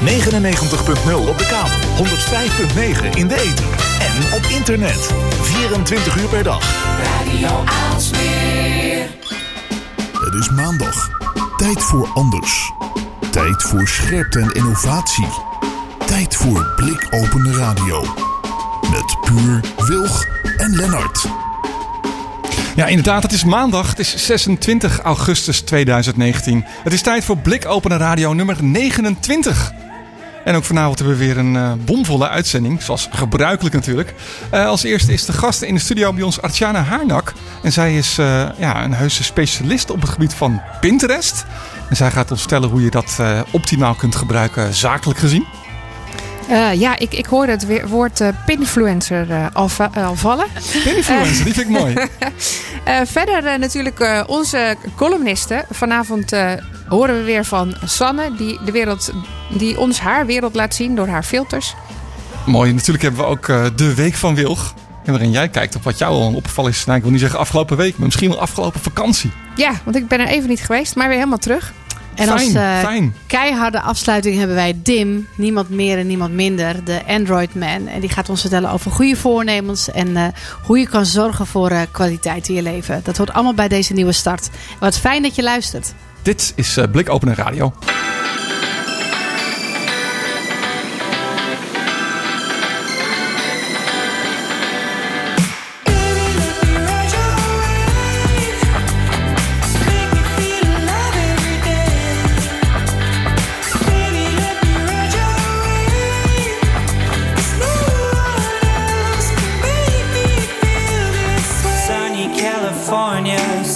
99.0 op de kabel, 105.9 in de ether en op internet. 24 uur per dag. Radio Aalsmeer. Het is maandag. Tijd voor anders. Tijd voor scherpte en innovatie. Tijd voor blikopende radio. Met Puur, Wilg en Lennart. Ja, inderdaad, het is maandag. Het is 26 augustus 2019. Het is tijd voor Blikopende Radio nummer 29. En ook vanavond hebben we weer een uh, bomvolle uitzending, zoals gebruikelijk natuurlijk. Uh, als eerste is de gast in de studio bij ons Artjana Haarnak. En zij is uh, ja, een heuse specialist op het gebied van Pinterest. En zij gaat ons vertellen hoe je dat optimaal kunt gebruiken, zakelijk gezien. Uh, ja, ik, ik hoorde het woord uh, pinfluencer uh, al, al, vallen. Pinfluencer, die vind ik mooi. verder natuurlijk onze columnisten. Vanavond horen we weer van Sanne, die, de wereld, die ons haar wereld laat zien door haar filters. Mooi, natuurlijk hebben we ook de Week van Wilg. Waarin jij kijkt op wat jou al opgevallen is. Nou, ik wil niet zeggen afgelopen week, maar misschien wel afgelopen vakantie. Ja, want ik ben er even niet geweest, maar weer helemaal terug. En fijn, als uh, fijn. keiharde afsluiting hebben wij Dim, niemand meer en niemand minder, de Android Man. En die gaat ons vertellen over goede voornemens en uh, hoe je kan zorgen voor uh, kwaliteit in je leven. Dat hoort allemaal bij deze nieuwe start. Wat fijn dat je luistert. Dit is Blikopener Radio.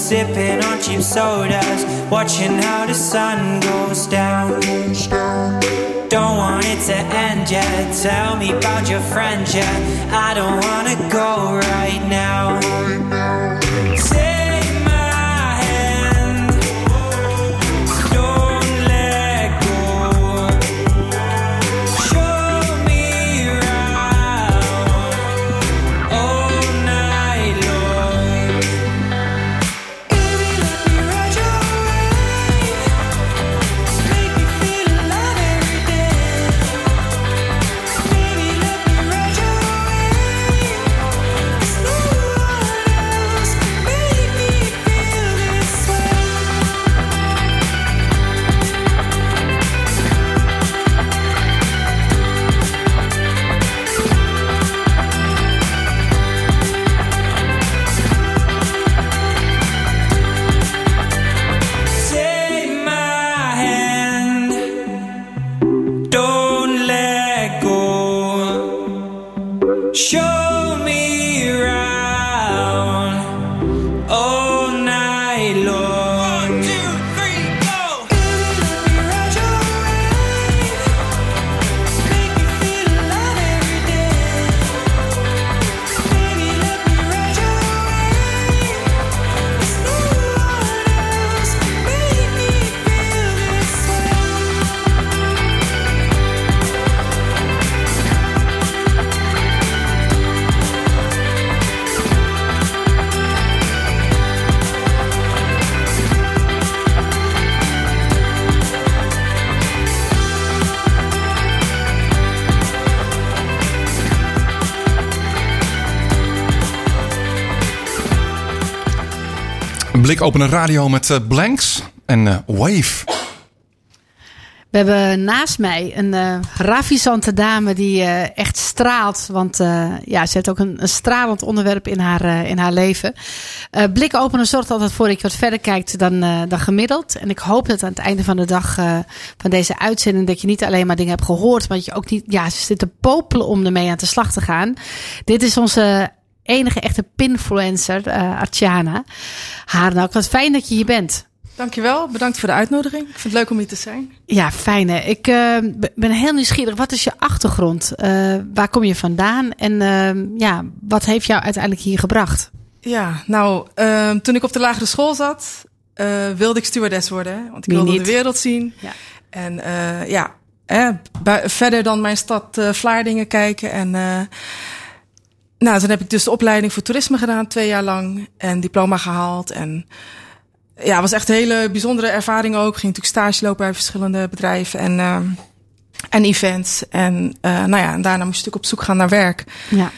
Sipping on cheap sodas, watching how the sun goes down. Don't want it to end yet. Tell me about your friends yet. I don't wanna go right now. Blikopener Radio met uh, Blanks en uh, Wave. We hebben naast mij een uh, ravissante dame die echt straalt. Want ja, ze heeft ook een, stralend onderwerp in haar, in haar leven. blik openen zorgt altijd voor dat je wat verder kijkt dan, dan gemiddeld. En ik hoop dat aan het einde van de dag van deze uitzending... dat je niet alleen maar dingen hebt gehoord... maar dat je ook niet... Ja, ze zit te popelen om ermee aan de slag te gaan. Dit is onze enige echte pinfluencer, uh, Artjana Haarnak. Wat fijn dat je hier bent. Dankjewel, bedankt voor de uitnodiging. Ik vind het leuk om hier te zijn. Ja, fijn hè. Ik uh, ben heel nieuwsgierig. Wat is je achtergrond? Uh, waar kom je vandaan? En uh, ja, wat heeft jou uiteindelijk hier gebracht? Ja, nou, ehm, toen ik op de lagere school zat, eh, wilde ik stewardess worden. Want ik Wie wilde niet? de wereld zien. Ja. En eh, ja, eh, verder dan mijn stad eh Vlaardingen kijken. En eh, nou, toen heb ik dus de opleiding voor toerisme gedaan, twee jaar lang. En diploma gehaald. En ja, was echt een hele bijzondere ervaring ook. Ging natuurlijk stage lopen bij verschillende bedrijven. En eh, en events. En eh, nou ja, en daarna moest ik op zoek gaan naar werk. Ja.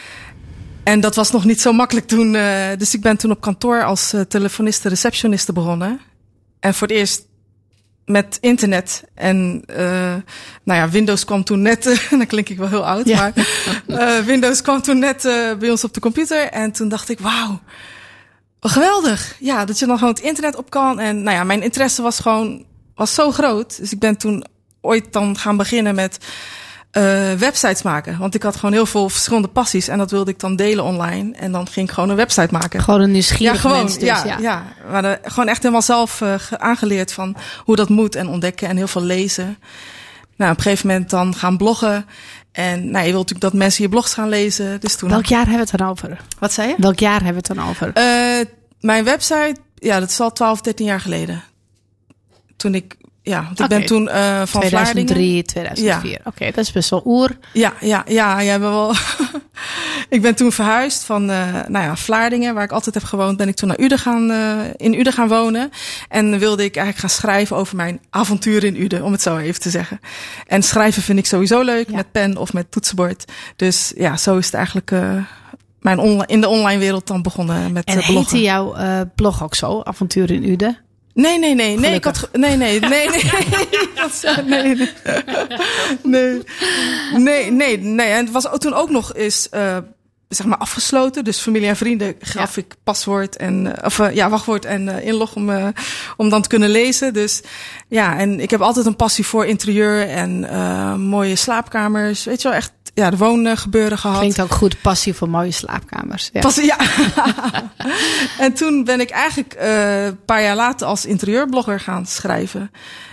En dat was nog niet zo makkelijk toen. eh, dus ik ben toen op kantoor als telefoniste, receptioniste begonnen. En voor het eerst met internet. En uh, nou ja, Windows kwam toen net. Dan klink ik wel heel oud, ja. maar uh, Windows kwam toen net bij ons op de computer. En toen dacht ik, wauw, geweldig. Ja, dat je dan gewoon het internet op kan. En nou ja, mijn interesse was gewoon was zo groot. Dus ik ben toen ooit dan gaan beginnen met uh, websites maken. Want ik had gewoon heel veel verschillende passies. En dat wilde ik dan delen online. En dan ging ik gewoon een website maken. Gewoon een nieuwsgierig ja, gewoon, mens dus, ja, ja. ja. Gewoon echt helemaal zelf uh, aangeleerd van hoe dat moet. En ontdekken en heel veel lezen. Nou, op een gegeven moment dan gaan bloggen. En nou, je wilt natuurlijk dat mensen je blogs gaan lezen. Dus toen Welk jaar hebben we het dan over? Wat zei je? Welk jaar hebben we het dan over? Uh, mijn website, ja, dat is al 12, 13 jaar geleden. Toen ik ja, want ik okay. ben toen uh, van 2003, 2004. Ja. Oké, okay, dat is best wel oer. Ja, ja, ja. ja wel... ik ben toen verhuisd van, uh, nou ja, Vlaardingen, waar ik altijd heb gewoond, ben ik toen naar Uden gaan, uh, in Uden gaan wonen. En wilde ik eigenlijk gaan schrijven over mijn avonturen in Uden, om het zo even te zeggen. En schrijven vind ik sowieso leuk, ja. met pen of met toetsenbord. Dus ja, zo is het eigenlijk mijn in de online wereld dan begonnen met en bloggen. En heette jouw blog ook zo, Avonturen in Uden? Nee, nee, nee, nee. Ik had, nee, nee, nee, nee. nee, nee. Nee, nee, nee, nee. En het was toen ook nog eens, uh, zeg maar, afgesloten. Dus familie en vrienden gaf ja. ik paswoord en, uh, of uh, ja, wachtwoord en uh, inlog om, uh, om dan te kunnen lezen. Dus ja, en ik heb altijd een passie voor interieur en uh, mooie slaapkamers. Weet je wel, echt ja, de woongebeuren gehad. Klinkt ook goed, passie voor mooie slaapkamers. Ja. Passie, ja. en toen ben ik eigenlijk uh, een paar jaar later als interieurblogger gaan schrijven.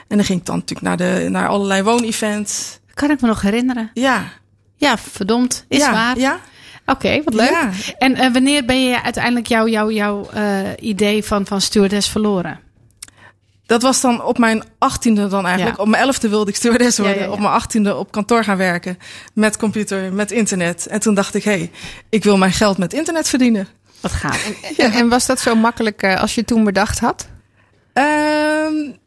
En dan ging ik dan natuurlijk naar, de, naar allerlei woonevents. Kan ik me nog herinneren. Ja. Ja, verdomd. Is ja, waar. Ja. Oké, okay, wat leuk. Ja. En uh, wanneer ben je uiteindelijk jouw jou, jou, uh, idee van, van stewardess verloren? Dat was dan op mijn achttiende dan eigenlijk. Ja. Op mijn elfde wilde ik stewardess worden. Ja. Op mijn achttiende op kantoor gaan werken. Met computer, met internet. En toen dacht ik, hé, hey, ik wil mijn geld met internet verdienen. Wat gaaf. En, en was dat zo makkelijk uh, als je toen bedacht had? Um,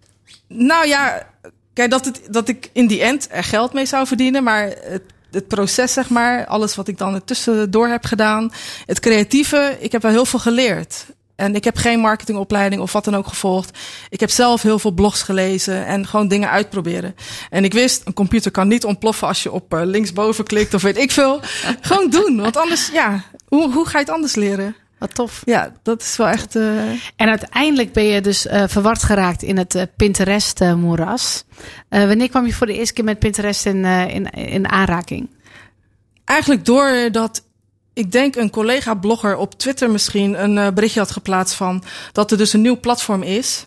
nou ja, kijk, dat, het, dat ik in die end er geld mee zou verdienen. Maar het, het proces, zeg maar, alles wat ik dan ertussendoor heb gedaan. Het creatieve, ik heb wel heel veel geleerd. En ik heb geen marketingopleiding of wat dan ook gevolgd. Ik heb zelf heel veel blogs gelezen en gewoon dingen uitproberen. En ik wist, een computer kan niet ontploffen als je op uh, linksboven klikt of weet ik veel. gewoon doen, want anders, ja, hoe, hoe ga je het anders leren? Wat tof. Ja, dat is wel echt. Uh... En uiteindelijk ben je dus uh, verward geraakt in het uh, Pinterest-moeras. wanneer kwam je voor de eerste keer met Pinterest in, in, in aanraking? Eigenlijk doordat ik denk een collega-blogger op Twitter misschien een berichtje had geplaatst van dat er dus een nieuw platform is.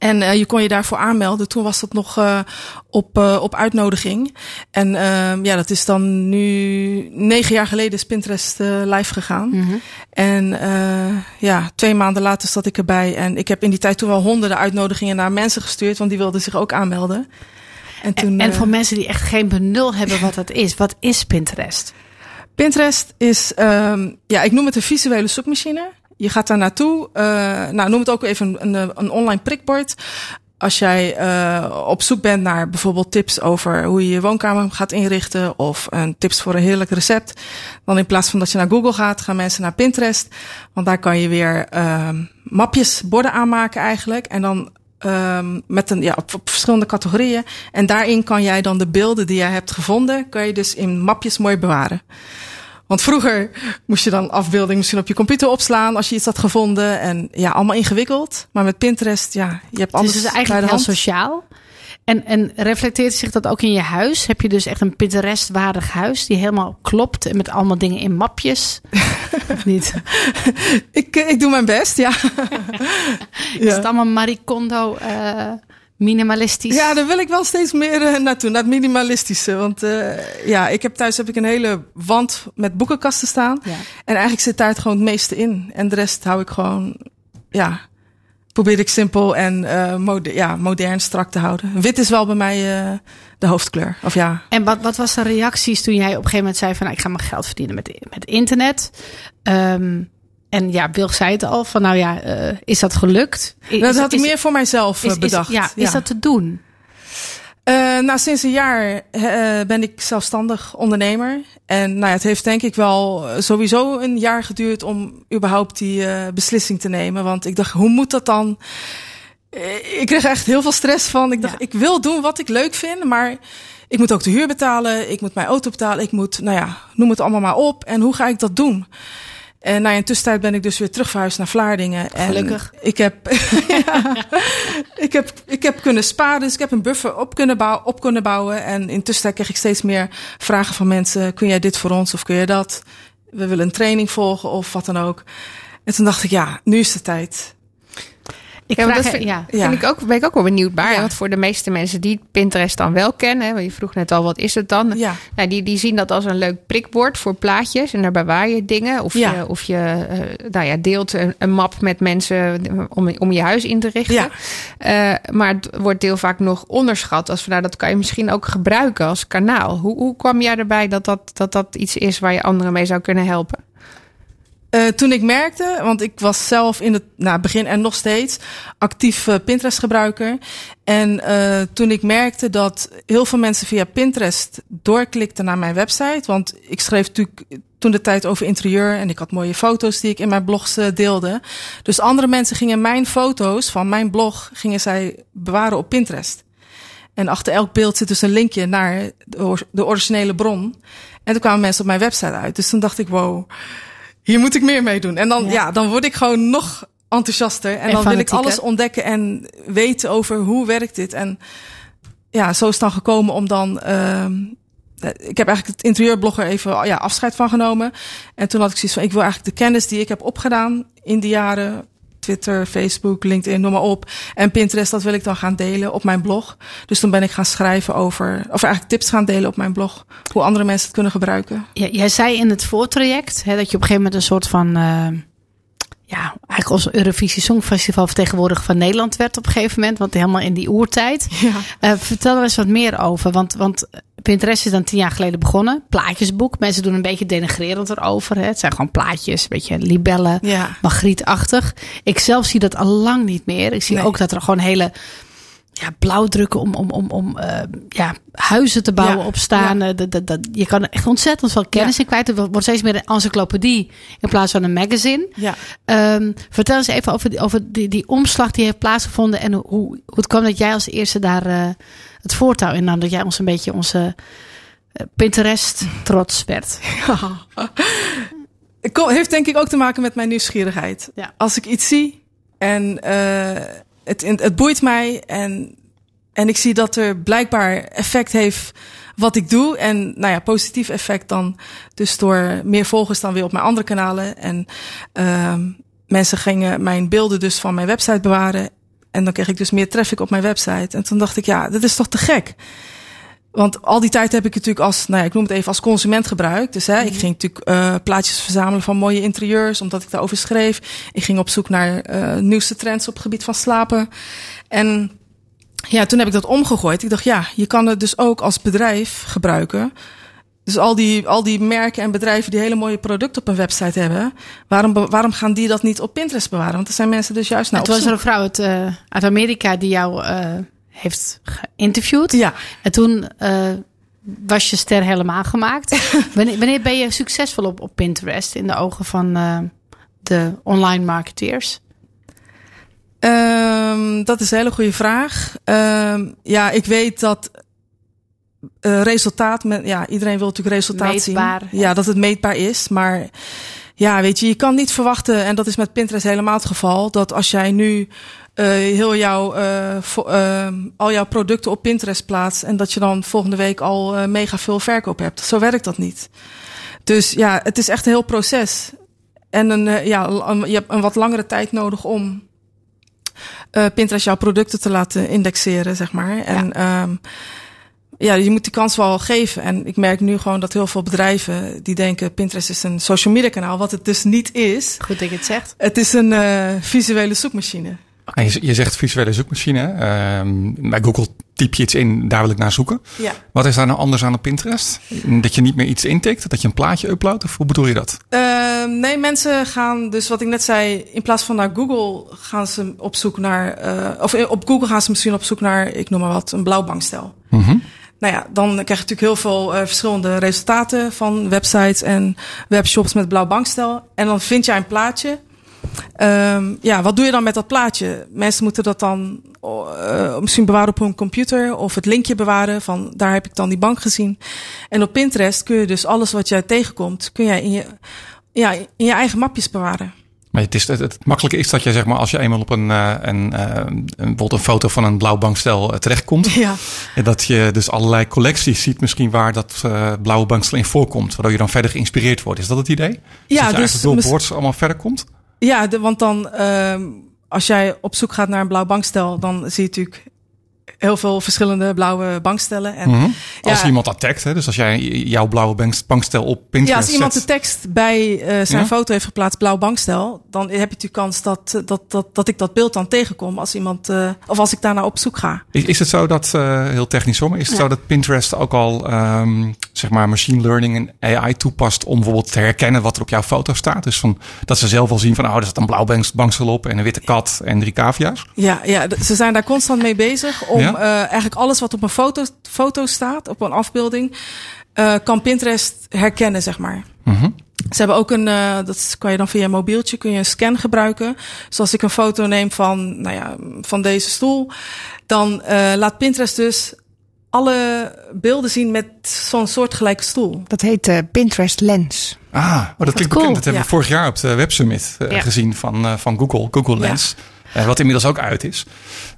En uh, je kon je daarvoor aanmelden. Toen was dat nog uh, op, op uitnodiging. En ja, dat is dan nu negen jaar geleden is Pinterest live gegaan. Mm -hmm. En ja, twee maanden later zat ik erbij. En ik heb in die tijd toen wel honderden uitnodigingen naar mensen gestuurd, want die wilden zich ook aanmelden. En, toen, en, en voor mensen die echt geen benul hebben wat dat is, wat is Pinterest? Pinterest is, um, ja, ik noem het een visuele zoekmachine. Je gaat daar naartoe. Uh, nou, noem het ook even een, een, een online prikbord. Als jij uh, op zoek bent naar bijvoorbeeld tips over hoe je je woonkamer gaat inrichten of een tips voor een heerlijk recept, dan in plaats van dat je naar Google gaat, gaan mensen naar Pinterest, want daar kan je weer uh, mapjes, borden aanmaken eigenlijk en dan um, met een, ja, op, op, verschillende categorieën. En daarin kan jij dan de beelden die jij hebt gevonden, kan je dus in mapjes mooi bewaren. Want vroeger moest je dan afbeelding misschien op je computer opslaan als je iets had gevonden. En ja, allemaal ingewikkeld. Maar met Pinterest, ja, je hebt alles Het is dus eigenlijk heel sociaal. En, en reflecteert zich dat ook in je huis? Heb je dus echt een Pinterest-waardig huis die helemaal klopt en met allemaal dingen in mapjes? of niet? ik, ik doe mijn best, ja. Is het allemaal Marie Kondo uh, minimalistisch? Ja, daar wil ik wel steeds meer uh, naartoe, naar het minimalistische. Want uh, ja, ik heb thuis heb ik een hele wand met boekenkasten staan. Ja. En eigenlijk zit daar het gewoon het meeste in. En de rest hou ik gewoon, ja, probeer ik simpel en uh, moder ja, modern strak te houden. Wit is wel bij mij uh, de hoofdkleur. Of ja. En wat, wat was de reacties toen jij op een gegeven moment zei van nou, ik ga mijn geld verdienen met, met internet? Um, en ja, Wilg zei het al, van nou ja, uh, is dat gelukt? Is, dat had ik meer voor mijzelf is, bedacht. Is, ja, ja, is dat te doen? Uh, nou, sinds een jaar uh, ben ik zelfstandig ondernemer. En nou ja, het heeft denk ik wel sowieso een jaar geduurd om überhaupt die beslissing te nemen. Want ik dacht, hoe moet dat dan? Ik kreeg echt heel veel stress van. Ik dacht, ja. ik wil doen wat ik leuk vind, maar ik moet ook de huur betalen. Ik moet mijn auto betalen. Ik moet, nou ja, noem het allemaal maar op. En hoe ga ik dat doen? En nou ja, in tussentijd ben ik dus weer terug verhuisd naar Vlaardingen. En Gelukkig. Ik heb, ja, ik, heb, ik heb kunnen sparen, dus ik heb een buffer op kunnen, bouwen, op kunnen bouwen. En in tussentijd kreeg ik steeds meer vragen van mensen. Kun jij dit voor ons of kun je dat? We willen een training volgen of wat dan ook. En toen dacht ik, ja, nu is de tijd. Ik ja, dat vind, ja. vind ik ook, ben ik ook wel benieuwd. Ja. Want voor de meeste mensen die Pinterest dan wel kennen, want je vroeg net al, wat is het dan? Ja. Nou, die, die zien dat als een leuk prikbord voor plaatjes en daar bewaar je dingen. Of je, of je uh, nou ja, deelt een, een map met mensen om, om je huis in te richten. Uh, maar het wordt heel vaak nog onderschat. Als van, nou, dat kan je misschien ook gebruiken als kanaal. Hoe, hoe kwam jij erbij dat dat, dat dat iets is waar je anderen mee zou kunnen helpen? Uh, toen ik merkte, want ik was zelf in het nou, begin en nog steeds actief uh, Pinterest gebruiker. En uh, toen ik merkte dat heel veel mensen via Pinterest doorklikten naar mijn website. Want ik schreef natuurlijk toen de tijd over interieur en ik had mooie foto's die ik in mijn blogs deelde. Dus andere mensen gingen mijn foto's van mijn blog gingen zij bewaren op Pinterest. En achter elk beeld zit dus een linkje naar de originele bron. En toen kwamen mensen op mijn website uit. Dus toen dacht ik, wow hier moet ik meer mee doen. En dan, ja. ja. dan word ik gewoon nog enthousiaster. En, en dan wil ik alles ontdekken en weten over hoe werkt dit. En ja, zo is het dan gekomen om dan. Uh, ik heb eigenlijk het interieurblogger even ja, afscheid van genomen. En toen had ik zoiets van: ik wil eigenlijk de kennis die ik heb opgedaan in die jaren. Twitter, Facebook, LinkedIn, noem maar op. En Pinterest, dat wil ik dan gaan delen op mijn blog. Dus toen ben ik gaan schrijven over, of eigenlijk tips gaan delen op mijn blog. Hoe andere mensen het kunnen gebruiken. Jij zei in het voortraject hè, dat je op een gegeven moment een soort van, uh, ja, eigenlijk ons Eurovisie Songfestival vertegenwoordiger van Nederland werd op een gegeven moment. Want helemaal in die oertijd. Ja. Uh, vertel er eens wat meer over. Want, want Pinterest is dan tien jaar geleden begonnen. Plaatjesboek. Mensen doen een beetje denigrerend erover. Hè. Het zijn gewoon plaatjes, een beetje libellen, ja. magrietachtig. Ik zelf zie dat al lang niet meer. Ik zie Nee. ook dat er gewoon hele ja, blauwdrukken om, om, om, om uh, ja, huizen te bouwen Ja. op staan. Ja. Uh, dat, dat, dat, je kan er echt ontzettend veel kennis in kwijt. Het wordt steeds meer een encyclopedie in plaats van een magazine. Ja. Um, vertel eens even over, die, over die, die omslag die heeft plaatsgevonden. En hoe, hoe het kwam dat jij als eerste daar uh, het voortouw in nam. Dat jij ons een beetje onze Pinterest trots werd. Heeft denk ik ook te maken met mijn nieuwsgierigheid. Als ik iets zie en uh, het, het boeit mij en, en ik zie dat er blijkbaar effect heeft wat ik doe. En nou ja, positief effect dan dus door meer volgers dan weer op mijn andere kanalen. En uh, mensen gingen mijn beelden dus van mijn website bewaren. En dan kreeg ik dus meer traffic op mijn website. En toen dacht ik, ja, dat is toch te gek. Want al die tijd heb ik het natuurlijk als, nou ja, ik noem het even als consument gebruikt. Dus hè, ik ging natuurlijk uh, plaatjes verzamelen van mooie interieurs, omdat ik daarover schreef. Ik ging op zoek naar uh, nieuwste trends op het gebied van slapen. En ja, toen heb ik dat omgegooid. Ik dacht, ja, je kan het dus ook als bedrijf gebruiken. Dus al die, al die merken en bedrijven die hele mooie producten op een website hebben, waarom, waarom gaan die dat niet op Pinterest bewaren? Want er zijn mensen dus juist naar Het was er een vrouw uit, uh, uit Amerika die jou heeft geïnterviewd. Ja. En toen uh, was je ster helemaal gemaakt. wanneer, wanneer ben je succesvol op, op Pinterest in de ogen van uh, de online marketeers? Um, dat is een hele goede vraag. Um, ja, ik weet dat uh, resultaat, met, ja, iedereen wil natuurlijk resultaat meetbaar, zien. Ja. ja, dat het meetbaar is. Maar ja, weet je, je kan niet verwachten, en dat is met Pinterest helemaal het geval, dat als jij nu heel jouw, vo, uh, al jouw producten op Pinterest plaatst en dat je dan volgende week al mega veel verkoop hebt. Zo werkt dat niet. Dus ja, het is echt een heel proces. En een, ja, een, je hebt een wat langere tijd nodig om uh, Pinterest jouw producten te laten indexeren, zeg maar. En ja. Um, ja, je moet die kans wel geven. En ik merk nu gewoon dat heel veel bedrijven die denken Pinterest is een social media kanaal, wat het dus niet is. Goed dat je het zegt. Het is een uh, visuele zoekmachine. Okay. Je, je zegt visuele zoekmachine. Uh, bij Google typ je iets in, daar wil ik naar zoeken. Ja. Wat is daar nou anders aan op Pinterest? Dat je niet meer iets intikt, dat je een plaatje uploadt? Of hoe bedoel je dat? Ehm, nee, mensen gaan dus wat ik net zei, in plaats van naar Google gaan ze op zoek naar, eh, of op Google gaan ze misschien op zoek naar, ik noem maar wat, een blauw bankstel. Mhm. Nou ja, dan krijg je natuurlijk heel veel eh, verschillende resultaten van websites en webshops met blauw bankstel. En dan vind jij een plaatje. Ehm, ja, wat doe je dan met dat plaatje? Mensen moeten dat dan eh, misschien bewaren op hun computer of het linkje bewaren van daar heb ik dan die bank gezien. En op Pinterest kun je dus alles wat jij tegenkomt, kun jij in je, ja, in je eigen mapjes bewaren. Maar het, is, het, het makkelijke is dat je zeg maar, als je eenmaal op een, eh, een, eh, een, bijvoorbeeld een foto van een blauw bankstel terechtkomt, Ja. en dat je dus allerlei collecties ziet misschien waar dat eh, blauwe bankstel in voorkomt, waardoor je dan verder geïnspireerd wordt. Is dat het idee? Dus Ja, dat je dus eigenlijk door mis- boards allemaal verder komt? Ja, de, want dan, ehm, als jij op zoek gaat naar een blauw bankstel, dan zie je natuurlijk heel veel verschillende blauwe bankstellen. En Mhm. Als ja, iemand dat tagt, hè, dus als jij jouw blauwe bank- bankstel op ja, Pinterest als iemand de tekst bij eh, zijn Ja? foto heeft geplaatst, blauw bankstel, dan heb je natuurlijk kans dat, eh, dat, dat, dat ik dat beeld dan tegenkom als iemand, eh, of als ik daarna op zoek ga. Is, is het zo dat, heel technisch hoor, maar is het Ja. zo dat Pinterest ook al ehm, zeg maar machine learning en AI toepast om bijvoorbeeld te herkennen wat er op jouw foto staat? Dus van, dat ze zelf al zien van, oh, er staat een blauw banks- bankstel op en een witte kat en drie cavia's. Ja, ja, ze zijn daar constant mee bezig om Ja? eh, eigenlijk alles wat op een foto, foto staat, op een afbeelding, eh, kan Pinterest herkennen, zeg maar. Mhm. Ze hebben ook een, eh, dat kan je dan via een mobieltje, kun je een scan gebruiken. Zoals ik een foto neem van, nou ja, van deze stoel, dan eh, laat Pinterest dus alle beelden zien met zo'n soortgelijke stoel. Dat heet eh, Pinterest Lens. Ah, oh, dat klinkt cool. bekend. Dat hebben Ja. we vorig jaar op de Web Summit Ja. gezien van, eh, van Google, Google. Lens. Wat inmiddels ook uit is.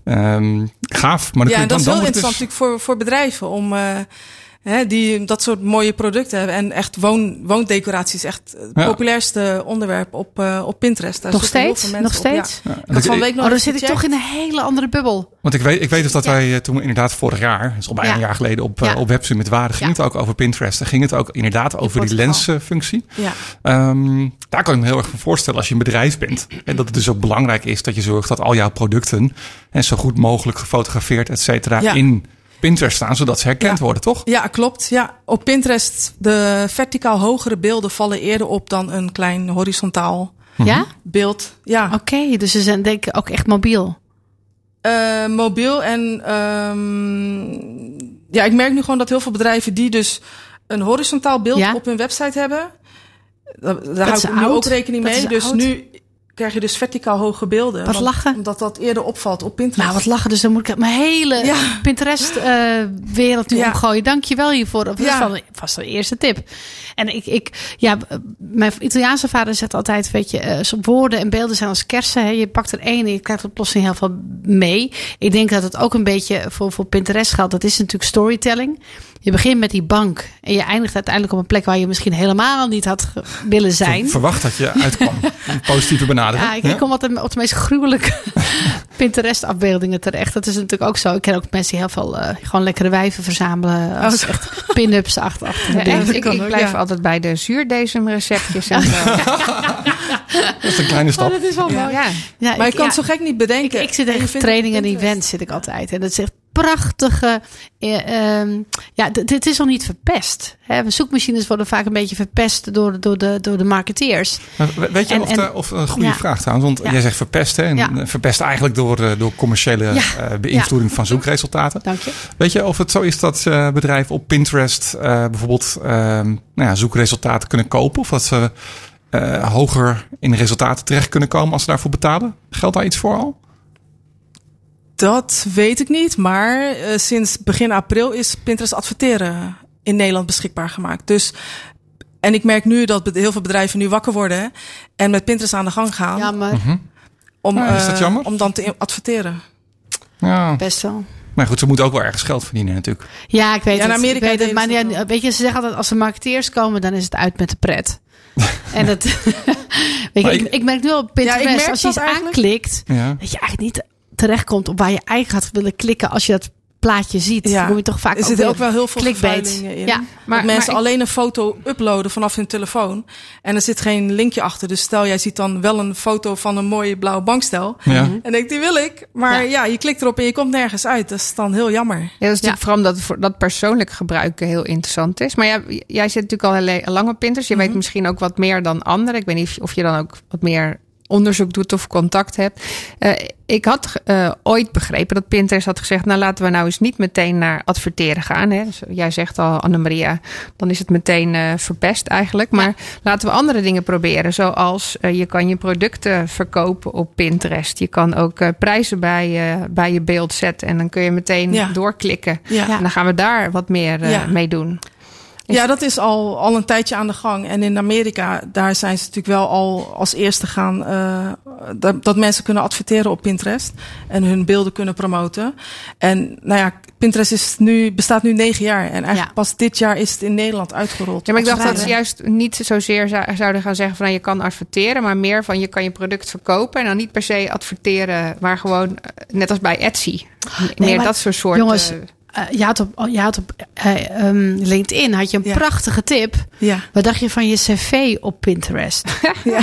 Ehm, gaaf, maar dan Ja, kun je dat is dan, heel dan wordt interessant het natuurlijk voor, voor bedrijven om eh, hè, die dat soort mooie producten hebben. En echt woon, woondecoratie is echt het Ja. populairste onderwerp op, eh, op Pinterest. Daar Nog steeds? Nog mensen op, ja. steeds? dus- van week nog Oh, dan zit ik toch in een hele andere bubbel. Want ik weet, ik weet dus dat Ja. wij eh, toen inderdaad vorig jaar, dat is al bijna Ja. een jaar geleden, op, eh, op Web Summit waren, ging Ja. het ook over Pinterest. En ging het ook inderdaad over die lensfunctie. Ja. Ehm, daar kan ik me heel erg van voorstellen als je een bedrijf bent. En dat het dus ook belangrijk is dat je zorgt dat al jouw producten en zo goed mogelijk gefotografeerd, et cetera, Ja. in Pinterest staan, zodat ze herkend Ja. worden, toch? ja, klopt. Ja. Op Pinterest, de verticaal hogere beelden vallen eerder op dan een klein horizontaal Ja? beeld. Ja, Oké, dus ze zijn denk ik ook echt mobiel. Eh, mobiel en ehm, ja, ik merk nu gewoon dat heel veel bedrijven die dus een horizontaal beeld Ja. op hun website hebben, daar, daar Dat hou ik nu oud. ook rekening Dat mee. Dus oud. nu krijg je dus verticaal hoge beelden. Wat want- lachen. Omdat dat eerder opvalt op Pinterest. Nou, wat lachen. Dus dan moet ik mijn hele Ja. Pinterest-wereld nu Ja. omgooien. Dank je wel hiervoor. Dat Ja. was vast de eerste tip. En ik, ik, ja, mijn Italiaanse vader zegt altijd, weet je, eh, woorden en beelden zijn als kersen. Hè. Je pakt er één en je krijgt er plotseling heel veel mee. Ik denk dat het ook een beetje voor, voor Pinterest geldt. Dat is natuurlijk storytelling. Je begint met die bank en je eindigt uiteindelijk op een plek waar je misschien helemaal niet had willen zijn. Verwacht dat je uitkwam. Een positieve benadering. Ja, ik, ik kom altijd op de meest gruwelijke Pinterest-afbeeldingen terecht. Dat is natuurlijk ook zo. Ik ken ook mensen die heel veel eh, gewoon lekkere wijven verzamelen. Als echt pin-ups achter. achter Ja, dingen. echt, ik, ik blijf ja. altijd bij de zuurdesem-receptjes. en zo. Dat is een kleine Oh, stap. dat is wel mooi. Ja. Ja, maar ik, je kan ja, het zo gek niet bedenken. ik, ik zit echt trainingen en events zit ik altijd. En dat is echt prachtige... eh, ehm, ja, dit is nog niet verpest. Hè? Zoekmachines worden vaak een beetje verpest door, door, de, door de marketeers. Weet je En- of, en- de- of een goede ja. vraag trouwens? Want Ja. jij zegt verpest, hè? En Ja. verpest eigenlijk door, eh, door commerciële eh, beïnvloeding van zoekresultaten. Dank je. Weet je of het zo is dat eh, bedrijven op Pinterest eh, bijvoorbeeld ehm, nou ja, zoekresultaten kunnen kopen? Of dat ze eh, hoger in de resultaten terecht kunnen komen als ze daarvoor betalen? Geldt daar iets voor al? Dat weet ik niet, maar eh, sinds begin april is Pinterest adverteren in Nederland beschikbaar gemaakt. Dus, en ik merk nu dat heel veel bedrijven nu wakker worden en met Pinterest aan de gang gaan Jammer. om, Ah, is dat eh, jammer? om dan te adverteren. Ja, Best wel. maar goed, ze moeten ook wel ergens geld verdienen natuurlijk. Ja, ik weet Ja, in het. Amerika ik weet het. Maar ze ja, weet je, ze zeggen altijd als er marketeers komen, dan is het uit met de pret. en dat, weet je, Maar ik, ik- merk nu op Pinterest, als je iets dat eigenlijk. aanklikt, Ja. dat je eigenlijk niet terechtkomt op waar je eigenlijk had willen klikken als je dat plaatje ziet, Ja. dan kom je toch vaak Er zitten weer ook wel heel veel clickbait. vervuilingen in. Ja. Maar, dat mensen maar ik- alleen een foto uploaden vanaf hun telefoon. En er zit geen linkje achter. Dus stel, jij ziet dan wel een foto van een mooie blauwe bankstel. Ja. En denk die wil ik. Maar Ja. ja. je klikt erop en je komt nergens uit. Dat is dan heel jammer. Ja, dat is natuurlijk vooral omdat voor dat persoonlijk gebruik heel interessant is. Maar ja, jij zit natuurlijk al heel lang op Pinterest. Je weet misschien ook wat meer dan anderen. Ik weet niet of je dan ook wat meer onderzoek doet of contact hebt. Eh, ik had eh, ooit begrepen dat Pinterest had gezegd... nou laten we nou eens niet meteen naar adverteren gaan. Hè. Dus jij zegt al, Annemaria, dan is het meteen eh, verpest eigenlijk. Maar laten we andere dingen proberen. Zoals je kan je producten verkopen op Pinterest. Je kan ook prijzen bij, bij je beeld zetten. En dan kun je meteen Ja. doorklikken. Ja. En dan gaan we daar wat meer mee doen. Ja, dat is al, al een tijdje aan de gang. En in Amerika, daar zijn ze natuurlijk wel al als eerste gaan... eh, dat, dat mensen kunnen adverteren op Pinterest. En hun beelden kunnen promoten. En nou ja, Pinterest is nu, bestaat nu negen jaar. En eigenlijk Ja. pas dit jaar is het in Nederland uitgerold. Ja, maar ik dacht dat ze juist niet zozeer zou- zouden gaan zeggen van nou, je kan adverteren, maar meer van je kan je product verkopen en dan niet per se adverteren, maar gewoon eh, net als bij Etsy. meer maar dat soort soort. jongens, eh, je had op, je had op eh, ehm, LinkedIn had je een Ja. prachtige tip. Ja. Wat dacht je van je cv op Pinterest? Ja.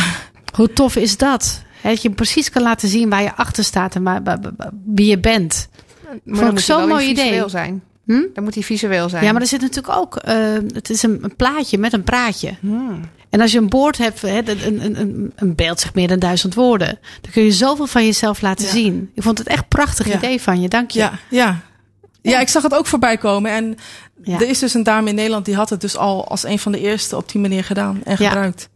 Hoe tof is dat? Dat je precies kan laten zien waar je achter staat en waar, waar- waar- wie je bent. maar vond ik zo'n mooi idee. zijn. Hm? Dan moet hij visueel zijn. Ja, maar er zit natuurlijk ook. eh, het is een, een plaatje met een praatje. Hmm. En als je een boord hebt, een, een, een, een beeld zegt meer dan duizend woorden. Dan kun je zoveel van jezelf laten Ja. zien. Ik vond het echt een prachtig Ja. idee van je. Dank je. Ja, ja. Ja, ik zag het ook voorbij komen. En Ja. er is dus een dame in Nederland die had het dus al als een van de eerste op die manier gedaan en gebruikt.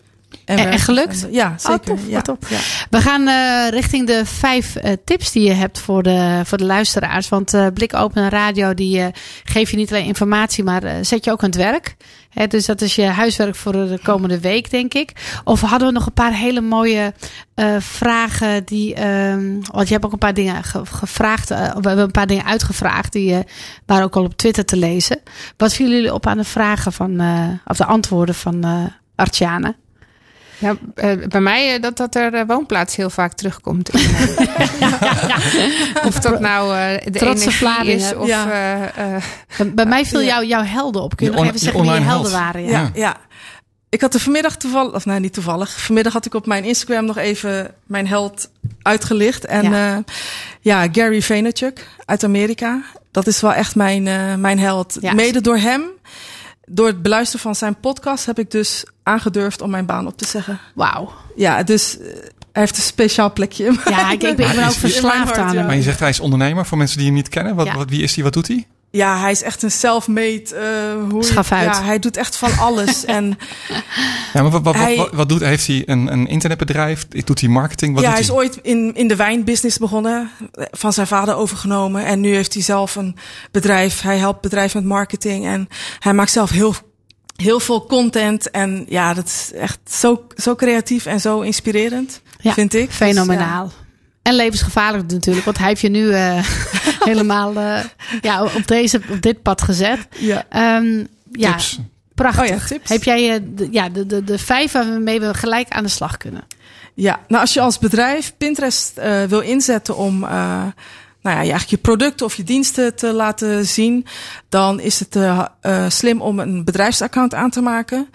En- gelukt? Ja, zeker. Oh, tof, ja. wat tof. Ja. We gaan eh, richting de vijf eh, tips die je hebt voor de, voor de luisteraars. Want eh Blik Open Radio die geeft je niet alleen informatie, maar zet je ook aan het werk. Hè, dus dat is je huiswerk voor de komende week, denk ik. Of hadden we nog een paar hele mooie vragen die. ehm, want je hebt ook een paar dingen ge- gevraagd. we hebben een paar dingen uitgevraagd. Die waren ook al op Twitter te lezen. Wat vielen jullie op aan de vragen van. of de antwoorden van Artjana? Ja, eh, bij mij eh, dat, dat er eh, woonplaats heel vaak terugkomt. In, of dat nou de Trotse energie Vlaardingen. is of... Ja. Bij- mij viel jou, jouw helden op. Kun je Je nog even zeggen wie je helden held. waren? Ja. Ja, ja. Ik had er vanmiddag toevallig, of nee, niet toevallig. Vanmiddag had ik op mijn Instagram nog even mijn held uitgelicht. En Ja. Gary Vaynerchuk uit Amerika. Dat is wel echt mijn, mijn held. Ja. Mede door hem, door het beluisteren van zijn podcast, heb ik dus aangedurfd om mijn baan op te zeggen. Wauw. Ja, dus eh, hij heeft een speciaal plekje in Ja, ik, ik ben, ik ben ook verslaafd hart, aan hem. Maar je zegt hij is ondernemer voor mensen die hem niet kennen. Wat, Ja. wat, wie is hij? Wat doet hij? Ja, hij is echt een self-made. eh hoe Schafuit. Ja, hij doet echt van alles. en Ja, maar wat, wat, Hij- wat, wat doet Heeft hij een, een internetbedrijf? Doet hij marketing? Wat ja, doet hij is ooit in, in de wijnbusiness begonnen, van zijn vader overgenomen. En nu heeft hij zelf een bedrijf. Hij helpt bedrijven met marketing en hij maakt zelf heel, heel veel content. En ja, dat is echt zo, zo creatief en zo inspirerend, Ja, vind ik. Dus, Fenomenaal. En levensgevaarlijk natuurlijk, want hij heeft je nu eh, helemaal eh, ja, op, deze, op dit pad gezet. ja. Ehm, ja, Tips. prachtig. Oh ja, tips. Heb jij eh, de, ja, de, de, de vijf waarmee we gelijk aan de slag kunnen? Ja, nou als je als bedrijf Pinterest eh, wil inzetten om eh, nou ja, je eigenlijk je producten of je diensten te laten zien, dan is het slim om een bedrijfsaccount aan te maken.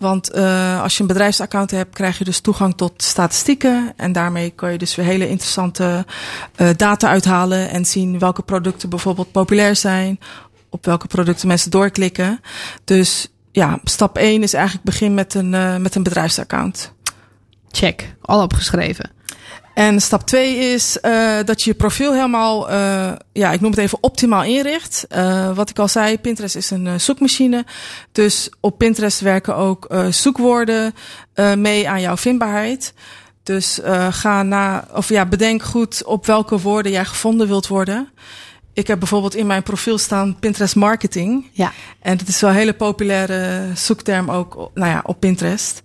Want eh, als je een bedrijfsaccount hebt, krijg je dus toegang tot statistieken. En daarmee kan je dus weer hele interessante eh, data uithalen en zien welke producten bijvoorbeeld populair zijn, op welke producten mensen doorklikken. Dus ja, stap 1 is eigenlijk begin met een, eh, met een bedrijfsaccount. Check, al opgeschreven. En stap 2 is eh, dat je je profiel helemaal, eh, ja, ik noem het even optimaal inricht. Eh, wat ik al zei, Pinterest is een zoekmachine. Dus op Pinterest werken ook zoekwoorden mee aan jouw vindbaarheid. Dus ga na, of ja, bedenk goed op welke woorden jij gevonden wilt worden. Ik heb bijvoorbeeld in mijn profiel staan Pinterest marketing. Ja. En dat is wel een hele populaire zoekterm ook nou ja, op Pinterest.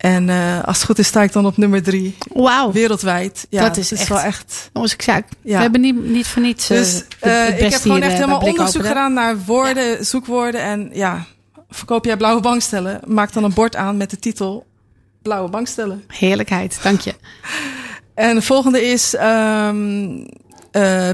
En eh, als het goed is, sta ik dan op nummer drie Wauw. wereldwijd. Ja, Dat is echt- wel echt. Jongens, ik zei, Ja. we hebben niet, niet voor niets. eh, Dus eh, het ik heb gewoon echt helemaal onderzoek gedaan naar woorden, zoekwoorden. En ja, verkoop jij blauwe bankstellen? Maak dan een bord aan met de titel Blauwe bankstellen. Heerlijkheid, dank je. En de volgende is, eh,